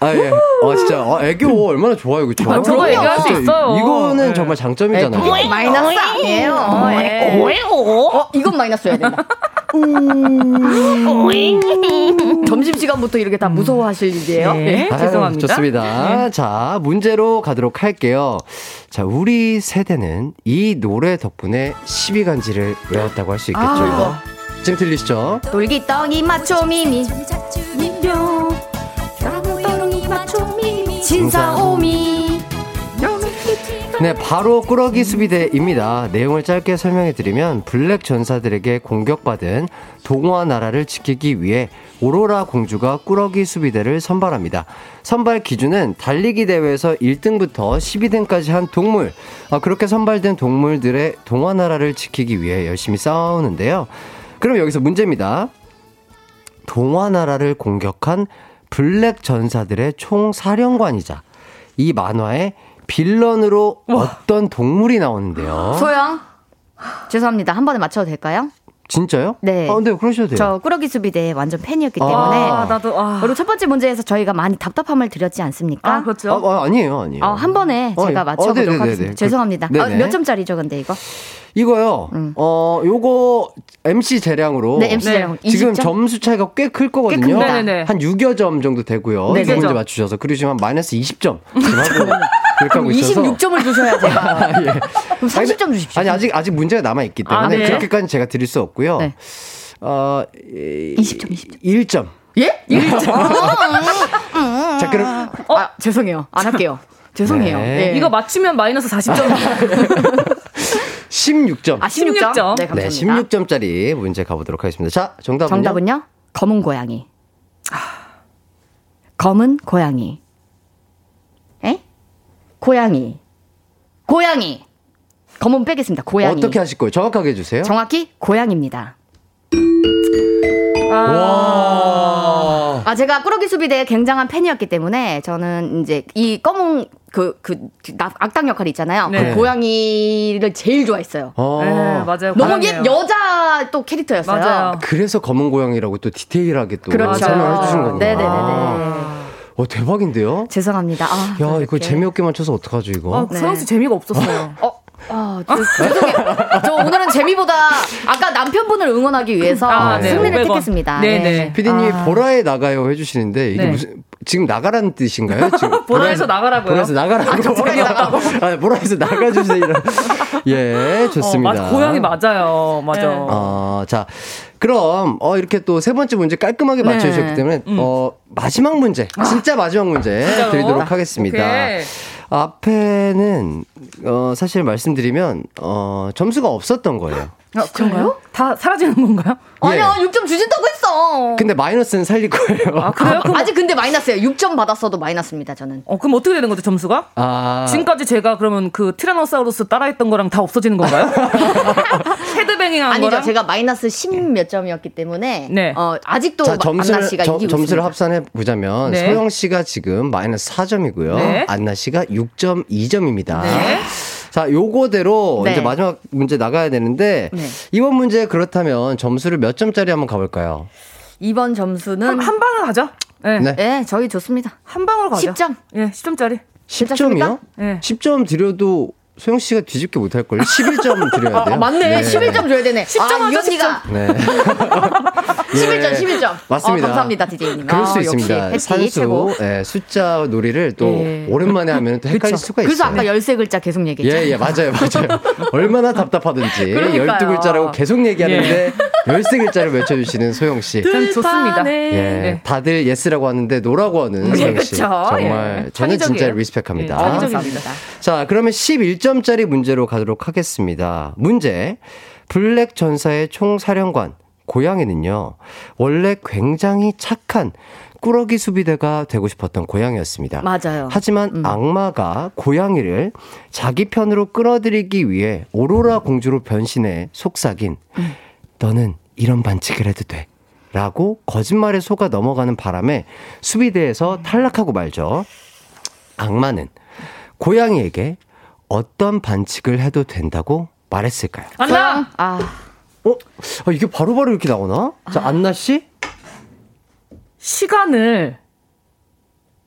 아, 예. 아, 진짜. 아, 애교 얼마나 좋아요, 그쵸? 아, 저도 애교할 수 있어요. 이거는 네. 정말 장점이잖아요. 네, 마이너스 아니에요. 예. 어, 이건 마이너스여야 된다. 점심시간부터 이렇게 다 무서워하실 일이에요. 네. 아유, 죄송합니다. 좋습니다. 자, 문제로 가도록 할게요. 자, 우리 세대는 이 노래 덕분에 12간지를 외웠다고 할 수 있겠죠. 아. 지금 들리시죠? 돌기덩이 마초미미 진사오미 네, 바로 꾸러기 수비대입니다. 내용을 짧게 설명해 드리면 블랙 전사들에게 공격받은 동화 나라를 지키기 위해 오로라 공주가 꾸러기 수비대를 선발합니다. 선발 기준은 달리기 대회에서 1등부터 12등까지 한 동물, 아, 그렇게 선발된 동물들의 동화 나라를 지키기 위해 열심히 싸우는데요. 그럼 여기서 문제입니다. 동화 나라를 공격한 블랙 전사들의 총사령관이자 이 만화의 빌런으로 어떤 동물이 나오는데요. 소영 죄송합니다 한 번에 맞춰도 될까요? 진짜요? 네. 아, 근데 그러셔도 돼요. 저 꾸러기 수비대 완전 팬이었기 아. 때문에 아, 나도, 아. 그리고 첫 번째 문제에서 저희가 많이 답답함을 드렸지 않습니까? 아, 그렇죠. 아, 아, 아니에요, 아니에요. 어, 한 번에 어, 제가 예. 맞춰보도록 어, 네네네네. 하겠습니다. 그- 죄송합니다. 아. 몇 점짜리죠, 근데 이거? 이거요. 음. 어, 요거 MC 재량으로 네, MC 재량. 지금 20점? 점수 차이가 꽤 클 거거든요. 큽니다. 네네네. 한 6여 점 정도 되고요. 네, 두 문제 네. 맞추셔서 그리고 지금 한 마이너스 20점 지금 하고 그렇게 하고 있어서 26점을 주셔야 제가. (laughs) 예. 그럼 30점 주십시오. 아니 아직 아직 문제가 남아 있기 때문에 아, 네. 그렇게까지 제가 드릴 수 없고요. 네. 어, 20점, 20점. 1점. 예? 1점. (laughs) 자, 그럼 아, 죄송해요. 안 할게요. 죄송해요. 네. 예. 이거 맞추면 마이너스 40점. (laughs) 16점. 아, 16점. 16점. 네, 네, 감사합니다. 16점짜리 문제 가보도록 하겠습니다. 자, 정답은요? 정답은요? 검은 고양이. 검은 고양이. 에? 고양이. 고양이. 검은 빼겠습니다. 고양이. 어떻게 하실 거예요? 정확하게 해주세요. 정확히 고양입니다. 와. 아, 제가 꾸러기 수비대의 굉장한 팬이었기 때문에 저는 이제 이 검은 그, 그, 나- 악당 역할 있잖아요. 네. 그 고양이를 제일 좋아했어요. 어. 네, 맞아요. 너무. 옛 여자 또 캐릭터였어요. 맞아요. 그래서 검은 고양이라고 또 디테일하게 또 그렇죠. 설명해 주신 거구나. 네네네네. 어, 대박인데요? 죄송합니다. 아, 야, 이거. 재미없게 맞춰서 어떡하죠, 이거? 아, 서영 씨 재미가 없었어요. 어, 아, 저, 죄송해요. 저 오늘은 재미보다 아까 남편분을 응원하기 위해서 아, 네. 승리를 500원. 택했습니다. 네, 네. 피디님이 아. 보라에 나가요 해주시는데 이게 네. 무슨 지금 나가라는 뜻인가요? 지금 (laughs) 보라에서 나가라고요? 보라에서 나가라고. 보라에서 아, 보라에서 나가주세요. 이런. (laughs) 예, 좋습니다. 어, 맞아, 고양이 맞아요. 맞아. 네. 어, 자, 그럼, 어, 이렇게 또 세 번째 문제 깔끔하게 네. 맞춰 주셨기 때문에, 어, 마지막 문제, 진짜 마지막 문제 진짜로? 드리도록 하겠습니다. 오케이. 앞에는, 어, 사실 말씀드리면, 어, 점수가 없었던 거예요. 아, 그런가요? 다 사라지는 건가요? 아니야, 예. 6점 주신다고 했어. 근데 마이너스는 살릴 거예요. 아, 그래요? 그럼, 아직 근데 마이너스예요. 6점 받았어도 마이너스입니다, 저는. 어, 그럼 어떻게 되는 거죠, 점수가? 아, 지금까지 제가 그러면 그 티라노사우루스 따라했던 거랑 다 없어지는 건가요? (laughs) 헤드뱅잉 한 아니죠. 거랑? 제가 마이너스 10 몇 점이었기 때문에 네. 어, 아직도 자, 안나 점수를, 씨가 점, 이기고 점수를 있습니다. 합산해 보자면, 네. 소영 씨가 지금 마이너스 4점이고요. 네. 안나 씨가 6.2점입니다. 네. 자, 요거대로 네. 이제 마지막 문제 나가야 되는데, 네. 이번 문제 그렇다면 점수를 몇 점짜리 한번 가볼까요? 이번 점수는 한, 한 방을 가죠? 네. 네. 네, 저희 좋습니다. 한 방울 가죠. 10점. 예, 10점짜리. 10점이요? 네. 10점 드려도 소영 씨가 뒤집게 못할걸요? 11점 드려야 돼요. 아, 맞네. 11점 줘야 되네. 10점 아, 이 하죠, 언니가 네. (laughs) 11점, 예. 11점. 맞습니다. 어, 감사합니다, DJ님. 그럴 수 아, 있습니다. 산수. 예, 숫자 놀이를 또 예. 오랜만에 하면 또 헷갈릴 수가 있어요. 그래서 아까 13글자 계속 얘기했잖아요. 예, 예, 맞아요, 맞아요. (laughs) 얼마나 답답하든지 그러니까요. 12글자라고 계속 얘기하는데 13글자를 외쳐주시는 소영씨. 전 좋습니다. 예, 네. 다들 yes라고 하는데 no라고 하는 소영씨. 그쵸. 정말 예. 저는 진짜. respect합니다. 예, 창의적입니다. 자, 그러면 11 점짜리 문제로 가도록 하겠습니다. 문제. 블랙 전사의 총사령관, 고양이는요, 원래 굉장히 착한 꾸러기 수비대가 되고 싶었던 고양이였습니다. 맞아요. 하지만 음. 악마가 고양이를 자기 편으로 끌어들이기 위해 오로라 공주로 변신해 속삭인, 음. 너는 이런 반칙을 해도 돼. 라고 거짓말에 속아 넘어가는 바람에 수비대에서 탈락하고 말죠. 악마는 고양이에게 어떤 반칙을 해도 된다고 말했을까요? 안나! 아, 어? 아, 이게 바로바로 이렇게 나오나? 자, 안나 씨? 시간을,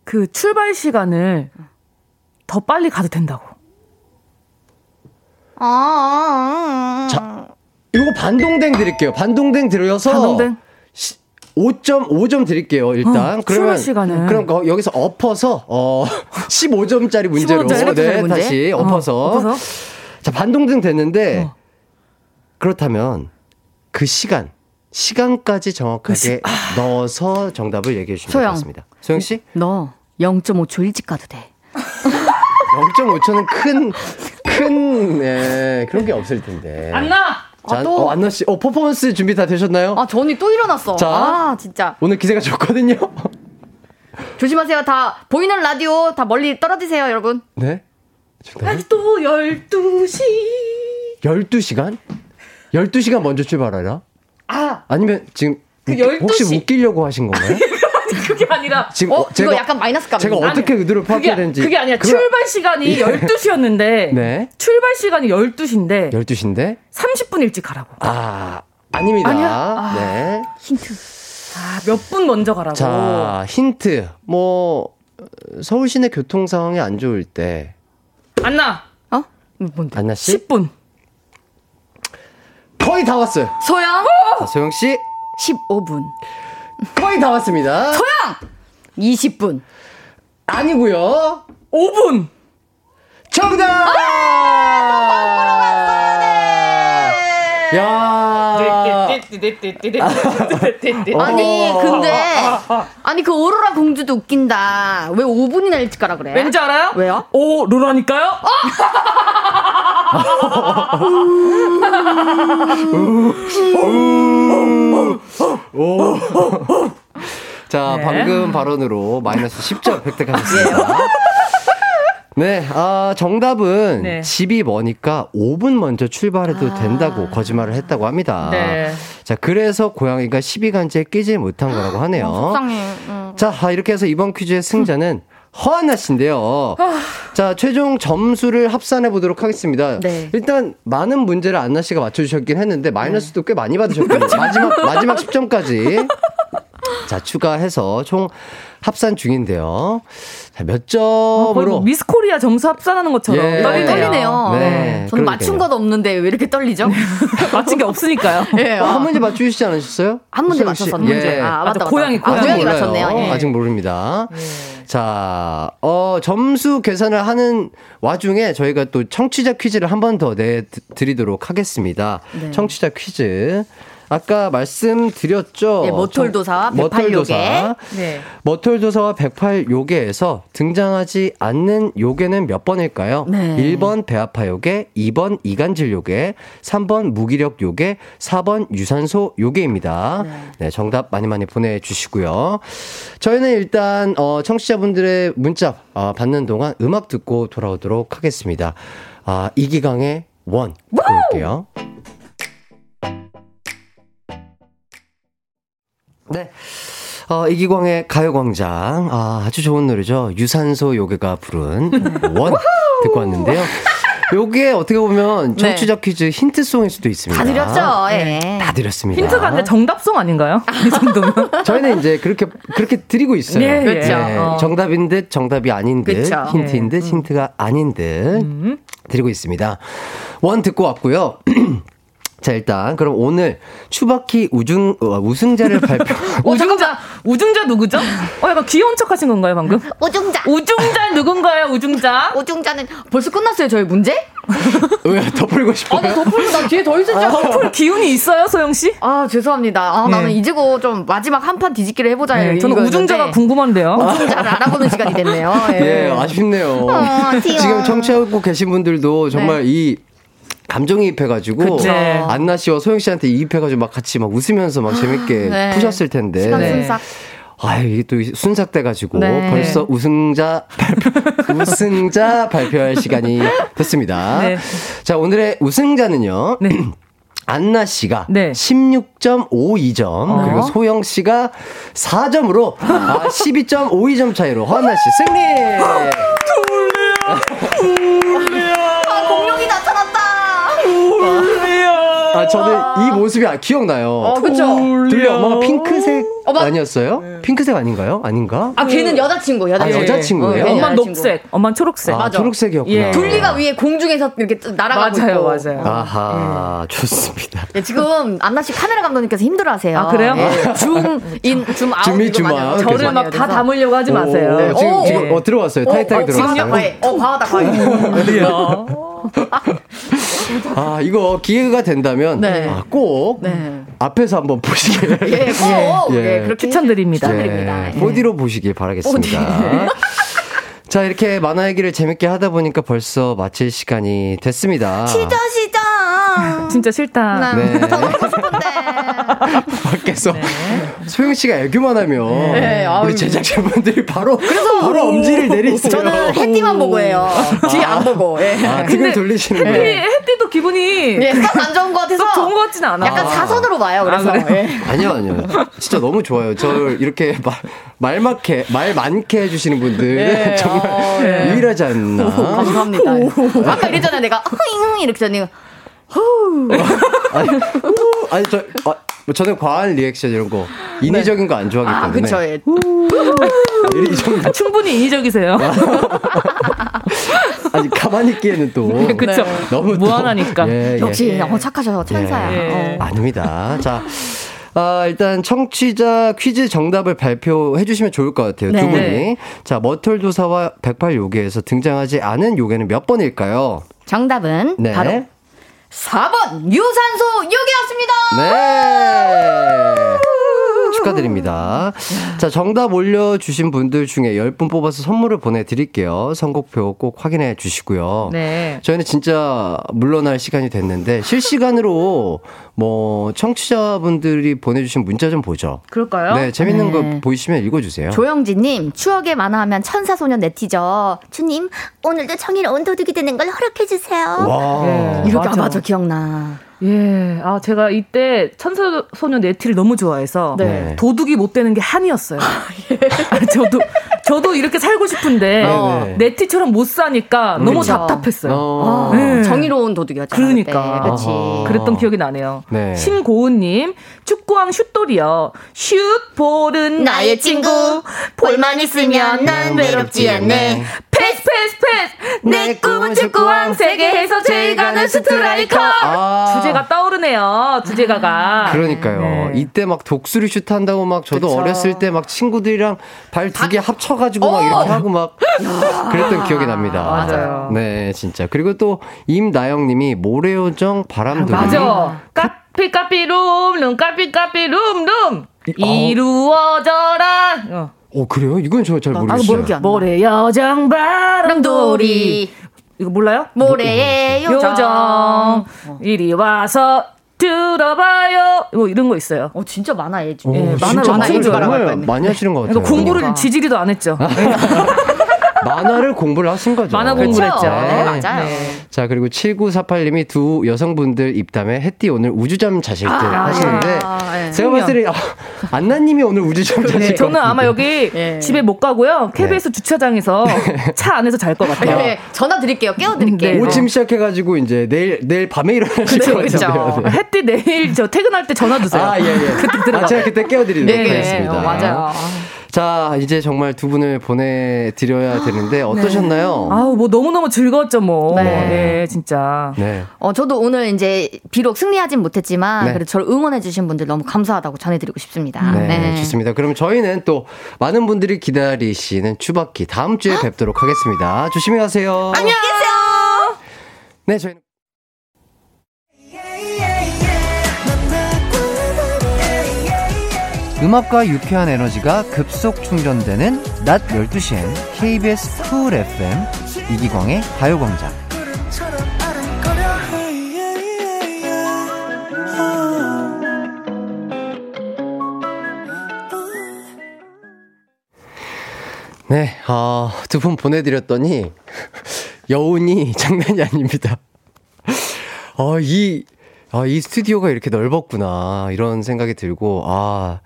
그 출발 시간을 더 빨리 가도 된다고. 아, 자, 이거 반동댕 드릴게요. 반동댕 들여서 반동댕? 5점 5점 드릴게요. 일단 어, 그러면 시간을. 그럼 거- 여기서 엎어서 어 (laughs) 15점짜리 문제로 15점 짜리 네, 문제? 다시 어, 엎어서 엎어서? 자, 반동등 됐는데 어. 그렇다면 그 시간 시간까지 정확하게 시- 넣어서 정답을 얘기해 주시면 소영. 되겠습니다. 소영 씨? 너 0.5초 일찍 가도 돼. (laughs) 0.5초는 큰, 큰, 예, 그런 게 없을 텐데. 안 나! 자, 아, 또? 어, 안나 씨, 어, 퍼포먼스 준비 다 되셨나요? 아, 전이 또 일어났어. 자. 아, 진짜. 오늘 기세가 좋거든요? (laughs) 조심하세요. 다 보이는 라디오 다 멀리 떨어지세요, 여러분. 네? 또 12시. 12시간? 12시간 먼저 출발하라? 아, 아니면 지금 그 혹시 12시. 웃기려고 하신 건가요? 그게 아니라. 지금 어, 어, 제가 이거 약간 마이너스 감. 제가 어떻게 의도를 그게, 파악해야 되는지 그게 아니라 그걸- 출발 시간이 12시였는데. (laughs) 네. 출발 시간이 12시인데. 12시인데 30분 일찍 가라고. 아 아닙니다. 아니야? 아. 네. 힌트. 아, 몇 분 먼저 가라고. 자 힌트 뭐 서울 시내 교통 상황이 안 좋을 때 안나. 어? 뭔데? 안나 씨 10분. 거의 다 왔어요. 소영 자, 소영 씨 15분. 거의 다 왔습니다. 소영 20분. 아니고요. 5분. 정답! 야. 아니 어. 근데 아니 그 오로라 공주도 웃긴다. 왜 5분이나 일찍 가라 그래? 왠지 알아요? 왜요? 오, 로라니까요? 자, 네. 방금 발언으로 마이너스 10점 획득하셨습니다. 네, 아, 정답은 네. 집이 머니까 5분 먼저 출발해도 된다고 거짓말을 했다고 합니다. 네. 자, 그래서 고양이가 12간지에 끼지 못한 거라고 하네요. 속상해. 응. 자, 아, 이렇게 해서 이번 퀴즈의 승자는 허한나 씨인데요. 자, 최종 점수를 합산해 보도록 하겠습니다. 네. 일단 많은 문제를 안나 씨가 맞춰 주셨긴 했는데 마이너스도 꽤 많이 받으셨거든요. (laughs) 마지막 마지막 10점까지. 자, 추가해서 총 합산 중인데요. 자, 몇 어, 점으로 뭐 미스 코리아 점수 합산하는 것처럼 예. 떨리네요. 떨리네요. 네, 저는 맞춘 그러니까요. 것 없는데 왜 이렇게 떨리죠? (laughs) 맞힌 게 없으니까요. 예, 어, 아. 한 문제 맞추시지 않으셨어요? 한 문제? 맞췄었는데. 예. 아, 맞다, 맞다. 고양이, 아, 고양이. 고양이 몰라요. 맞췄네요. 예. 아직 모릅니다. 자, 어, 점수 계산을 하는 와중에 저희가 또 청취자 퀴즈를 한 번 더 내드리도록 하겠습니다. 네. 청취자 퀴즈. 아까 말씀드렸죠. 예, 머털도사와 청- 머털도사. 108 네. 머털도사와 108 요괴에서 등장하지 않는 요괴는 몇 번일까요? 네. 1번 배아파 요괴, 2번 이간질 요괴, 3번 무기력 요괴, 4번 유산소 요괴입니다. 네. 정답 많이 많이 보내주시고요. 저희는 일단, 어, 청취자분들의 문자 어, 받는 동안 음악 듣고 돌아오도록 하겠습니다. 아, 이기강의 원 올게요. 네. 어, 이기광의 가요광장. 아, 아주 좋은 노래죠. 유산소 요괴가 부른 원 듣고 왔는데요. 요게 어떻게 보면 청취자 퀴즈 힌트송일 수도 있습니다. 다 드렸죠. 예. 다 드렸습니다. 힌트가 근데 정답송 아닌가요? (laughs) 이 정도면. 저희는 이제 그렇게 그렇게 드리고 있어요. 예, 그렇죠. 어. 정답인 듯 정답이 아닌 듯 그쵸. 힌트인 듯 힌트가 아닌 듯 음. 드리고 있습니다. 원 듣고 왔고요. (clears throat) 자 일단 그럼 오늘 추바키 우중 어, 우승자를 발표. (laughs) 우중자, 우중자 누구죠? 어, 약간 귀여운 척 하신 건가요, 방금? 오중자. 우중자 누군가요, 우중자? 오중자는 벌써 끝났어요, 저희 문제? (laughs) 왜 덮을고 싶어요? 아, 나 덮으면 나 뒤에 더 있을 줄 알았어. 커플 기운이 있어요, 소영 씨? 아, 죄송합니다. 아, 나는 예. 이제고 좀 마지막 한 판 뒤집기를 해보자. 네, 저는 우중자가 궁금한데요. 우중자를 알아보는 시간이 됐네요. 예. (laughs) 예, 아쉽네요. 어. 지금 청취하고 계신 분들도 정말 이 감정이입해가지고 그쵸. 안나 씨와 소영 씨한테 이입해가지고 막 같이 막 웃으면서 막 재밌게 네. 푸셨을 텐데. 시간 네. 순삭. 아, 이게 또 순삭돼가지고 네. 벌써 우승자 발표, (laughs) 우승자 발표할 시간이 됐습니다. 네. 자, 오늘의 우승자는요. 네. (clears throat) 안나 씨가 네. 16.52점 그리고 소영 씨가 4점으로 아, 12.52점 차이로 허한나 씨 승리. 아 저는 이 모습이 아, 기억나요. 어, 그쵸. 둘리 엄마가 핑크색 어, 맞- 아니었어요? 핑크색 아닌가요? 아닌가? 아, 걔는 여자친구, 아, 여자친구. 여자친구예요? 어, 엄마 여자친구. 녹색, 엄마 초록색. 아, 맞아. 초록색이었구나. 예. 둘리가 위에 공중에서 이렇게 날아가고 맞아요, 있고. 맞아요. 아하, 좋습니다. 예, 지금 안나 씨 카메라 감독님께서 힘들어하세요. 아, 그래요? 예, 줌 인, 줌 아웃. 줌인, 이거 줌아웃. 많이 하죠. 저를 막 다 담으려고 하지 마세요. 오, 지금, 오, 지금 오. 어, 들어왔어요. 어, 타이트하게 어, 들어왔어요. 과해. 어, 과하다, 과해. (laughs) 아, 이거 기회가 된다면 네. 아, 꼭 네. 앞에서 한번 보시길. (laughs) 예, 꼭. 예. 예, 그렇게 추천드립니다. 추천드립니다. 예. 4D로 보시길 바라겠습니다. 자, 이렇게 만화 얘기를 재밌게 하다 보니까 벌써 마칠 시간이 됐습니다. 시저, 시저. 진짜 싫다. 네. (laughs) 밖에서 소영 씨가 애교만 하면 네, 아유. 우리 제작자분들이 바로 바로 엄지를 내리세요. 저는 햇띠만 보고 해요. 뒤에 안 보고. 예. 아, 등을 돌리시는 이 거예요. 햇띠도 기분이 예, 썩안 좋은 것 같아서. 썩 좋은 것 같진 않아. 약간 사선으로 봐요, 그래서. 아? 예. 아니요, 아니요. 진짜 너무 좋아요. 저를 이렇게 말, 말 많게, 말 많게 해주시는 분들. 예, (laughs) 정말 어, 예. 유일하지 않나. 감사합니다. 아까 이랬잖아요. 내가 흥 이렇게 전에 아니, 우, 아니, 저, 아, 뭐 저는 과한 리액션 이런 거, 인위적인 거안 좋아하기 아, 때문에. 그쵸. 예. 이- 이 정도. 충분히 인위적이세요. 아니, 가만히 있기에는 또. 그쵸. 너무 또- 무한하니까. 예, 예. 역시 어, 착하셔. 천사야. 예. 어. 아닙니다. 자. 아, 일단 청취자 퀴즈 정답을 발표해 주시면 좋을 것 같아요. 두 네. 분이. 자, 머털도사와 108 요괴에서 등장하지 않은 요괴는 몇 번일까요? 정답은 네. 바로 4번 유산소 요괴였습니다. 네. 축하드립니다. 자, 정답 올려주신 분들 중에 10분 뽑아서 선물을 보내드릴게요. 선곡표 꼭 확인해 주시고요. 네. 저희는 진짜 물러날 시간이 됐는데 실시간으로 뭐 청취자분들이 보내주신 문자 좀 보죠. 그럴까요? 네, 재밌는 네. 거 보이시면 읽어주세요. 조영진님 추억의 만화하면 천사소년 네티저 주님 오늘도 청일 온도둑이 되는 걸 허락해 주세요. 와. 네. 이렇게 맞아. 아 맞아 기억나. 예, 아 제가 이때 천사소년 네티를 너무 좋아해서 네. 도둑이 못 되는 게 한이었어요. 아, 저도 저도 이렇게 살고 싶은데 네, 네. 네티처럼 못 사니까 너무 그쵸. 답답했어요. 어. 아, 네. 정의로운 도둑이었잖아요. 그러니까. 그치. 아하. 그랬던 기억이 나네요. 네. 신고은님, 축구왕 슛돌이요. 슛, 볼은 나의 친구. 볼만 있으면 난 외롭지 않네. 패스, 패스, 패스. 내 꿈은 축구왕. 세계에서 제일 가는 스트라이커. 아. 주제가 떠오르네요. 주제가가. (laughs) 그러니까요. 네. 이때 막 독수리 슛 한다고 막 저도 그쵸. 어렸을 때 막 친구들이랑 발 두 개 합쳐가지고 막 이렇게 하고 막 (laughs) 그랬던 기억이 납니다. 맞아요. 네, 진짜. 그리고 또 임나영님이 모래요정 바람돌이. 맞아. 까삐, 까삐, 룸, 룸, 까삐, 까삐, 룸, 룸. 이루어져라. 어. 어 그래요? 이건 저잘 아, 모르겠어요. 모르게 안 나. 모래 여정 바람돌이. 이거 몰라요? 모래의 요정. 요정. 이리 와서 들어봐요. 뭐 이런 거 있어요. 어, 진짜 많아, 얘 중에. 오, 예, 만화를 진짜. 정말 많이 하시는 것 같아요. 그러니까 공부를 그러니까. 지지리도 안 했죠. (laughs) 만화를 공부를 하신 거죠. 만화? 공부를 했죠. 네, 맞아요. 자, 그리고 7948님이 두 여성분들 입담에 햇띠 오늘 우주잠 자실 때 아, 하시는데 네. 제가 봤을 때 아, 안나님이 오늘 우주잠 자실 것 네, 저는. 아마 여기 예. 집에 못 가고요. KBS 주차장에서 (laughs) 차 안에서 잘 것 같아요. 네, 전화 드릴게요. 깨워드릴게요. 네. 오침 시작해가지고 이제 내일 내일 밤에 일어나실 것. 네. 햇띠 내일 저 퇴근할 때 전화 주세요. 아, 예, 예. 그때 들어가. 아, 제가 그때 깨워드리도록 네, 하겠습니다. 어, 맞아요. 자, 이제 정말 두 분을 보내드려야 되는데 어떠셨나요? 아우 뭐 너무 너무 즐거웠죠 뭐. 네. 네, 진짜. 네. 어, 저도 오늘 이제 비록 승리하진 못했지만 네. 그래도 저를 응원해주신 분들 너무 감사하다고 전해드리고 싶습니다. 네, 좋습니다. 그럼 저희는 또 많은 분들이 기다리시는 추바키 다음 주에 뵙도록 하겠습니다. 조심히 가세요. 안녕 계세요. 네, 저희는 음악과 유쾌한 에너지가 급속 충전되는 낮 12시엔 KBS 쿨 FM 이기광의 가요광장 네, 아, 두분 보내드렸더니, 여운이 (laughs) 장난이 아닙니다. 아, 이, 아, 이 스튜디오가 이렇게 넓었구나. 이런 생각이 들고, 아,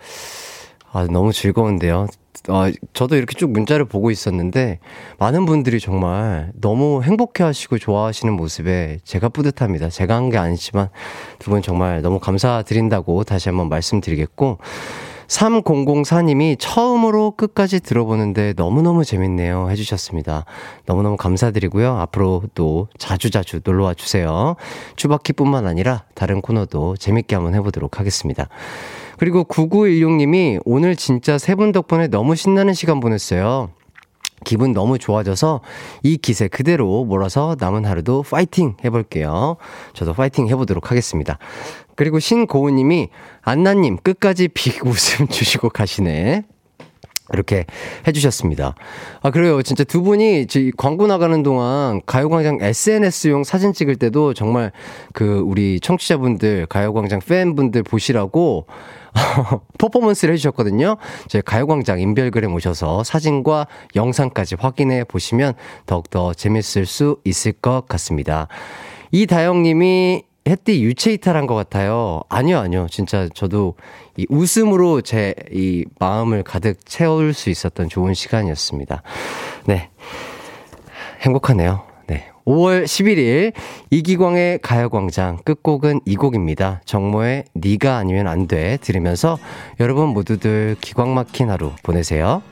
아, 너무 즐거운데요. 아, 저도 이렇게 쭉 문자를 보고 있었는데, 많은 분들이 정말 너무 행복해 하시고 좋아하시는 모습에 제가 뿌듯합니다. 제가 한 게 아니지만, 두 분 정말 너무 감사드린다고 다시 한번 말씀드리겠고, 3004님이 처음으로 끝까지 들어보는데 너무너무 재밌네요. 해주셨습니다. 너무너무 감사드리고요. 앞으로 또 자주자주 놀러와 주세요. 추바키 뿐만 아니라 다른 코너도 재밌게 한번 해보도록 하겠습니다. 그리고 9916님이 오늘 진짜 세 분 덕분에 너무 신나는 시간 보냈어요. 기분 너무 좋아져서 이 기세 그대로 몰아서 남은 하루도 파이팅 해볼게요. 저도 파이팅 해보도록 하겠습니다. 그리고 신고은님이 안나님 끝까지 빅 웃음 (laughs) 주시고 가시네. 이렇게 해주셨습니다. 아, 그래요. 진짜 두 분이 지- 광고 나가는 동안 가요광장 SNS용 사진 찍을 때도 정말 그 우리 청취자분들, 가요광장 팬분들 보시라고 (laughs) 퍼포먼스를 해주셨거든요. 저희 가요광장 인별그램 오셔서 사진과 영상까지 확인해 보시면 더욱더 재밌을 수 있을 것 같습니다. 이다영님이 햇띠 유체 이탈한 것 같아요. 아니요, 아니요. 진짜 저도 이 웃음으로 제 이 마음을 가득 채울 수 있었던 좋은 시간이었습니다. 네. 행복하네요. 네. 5월 11일 이기광의 가요광장 끝곡은 이 곡입니다. 정모의 네가 아니면 안 돼 들으면서 여러분 모두들 기광 막힌 하루 보내세요.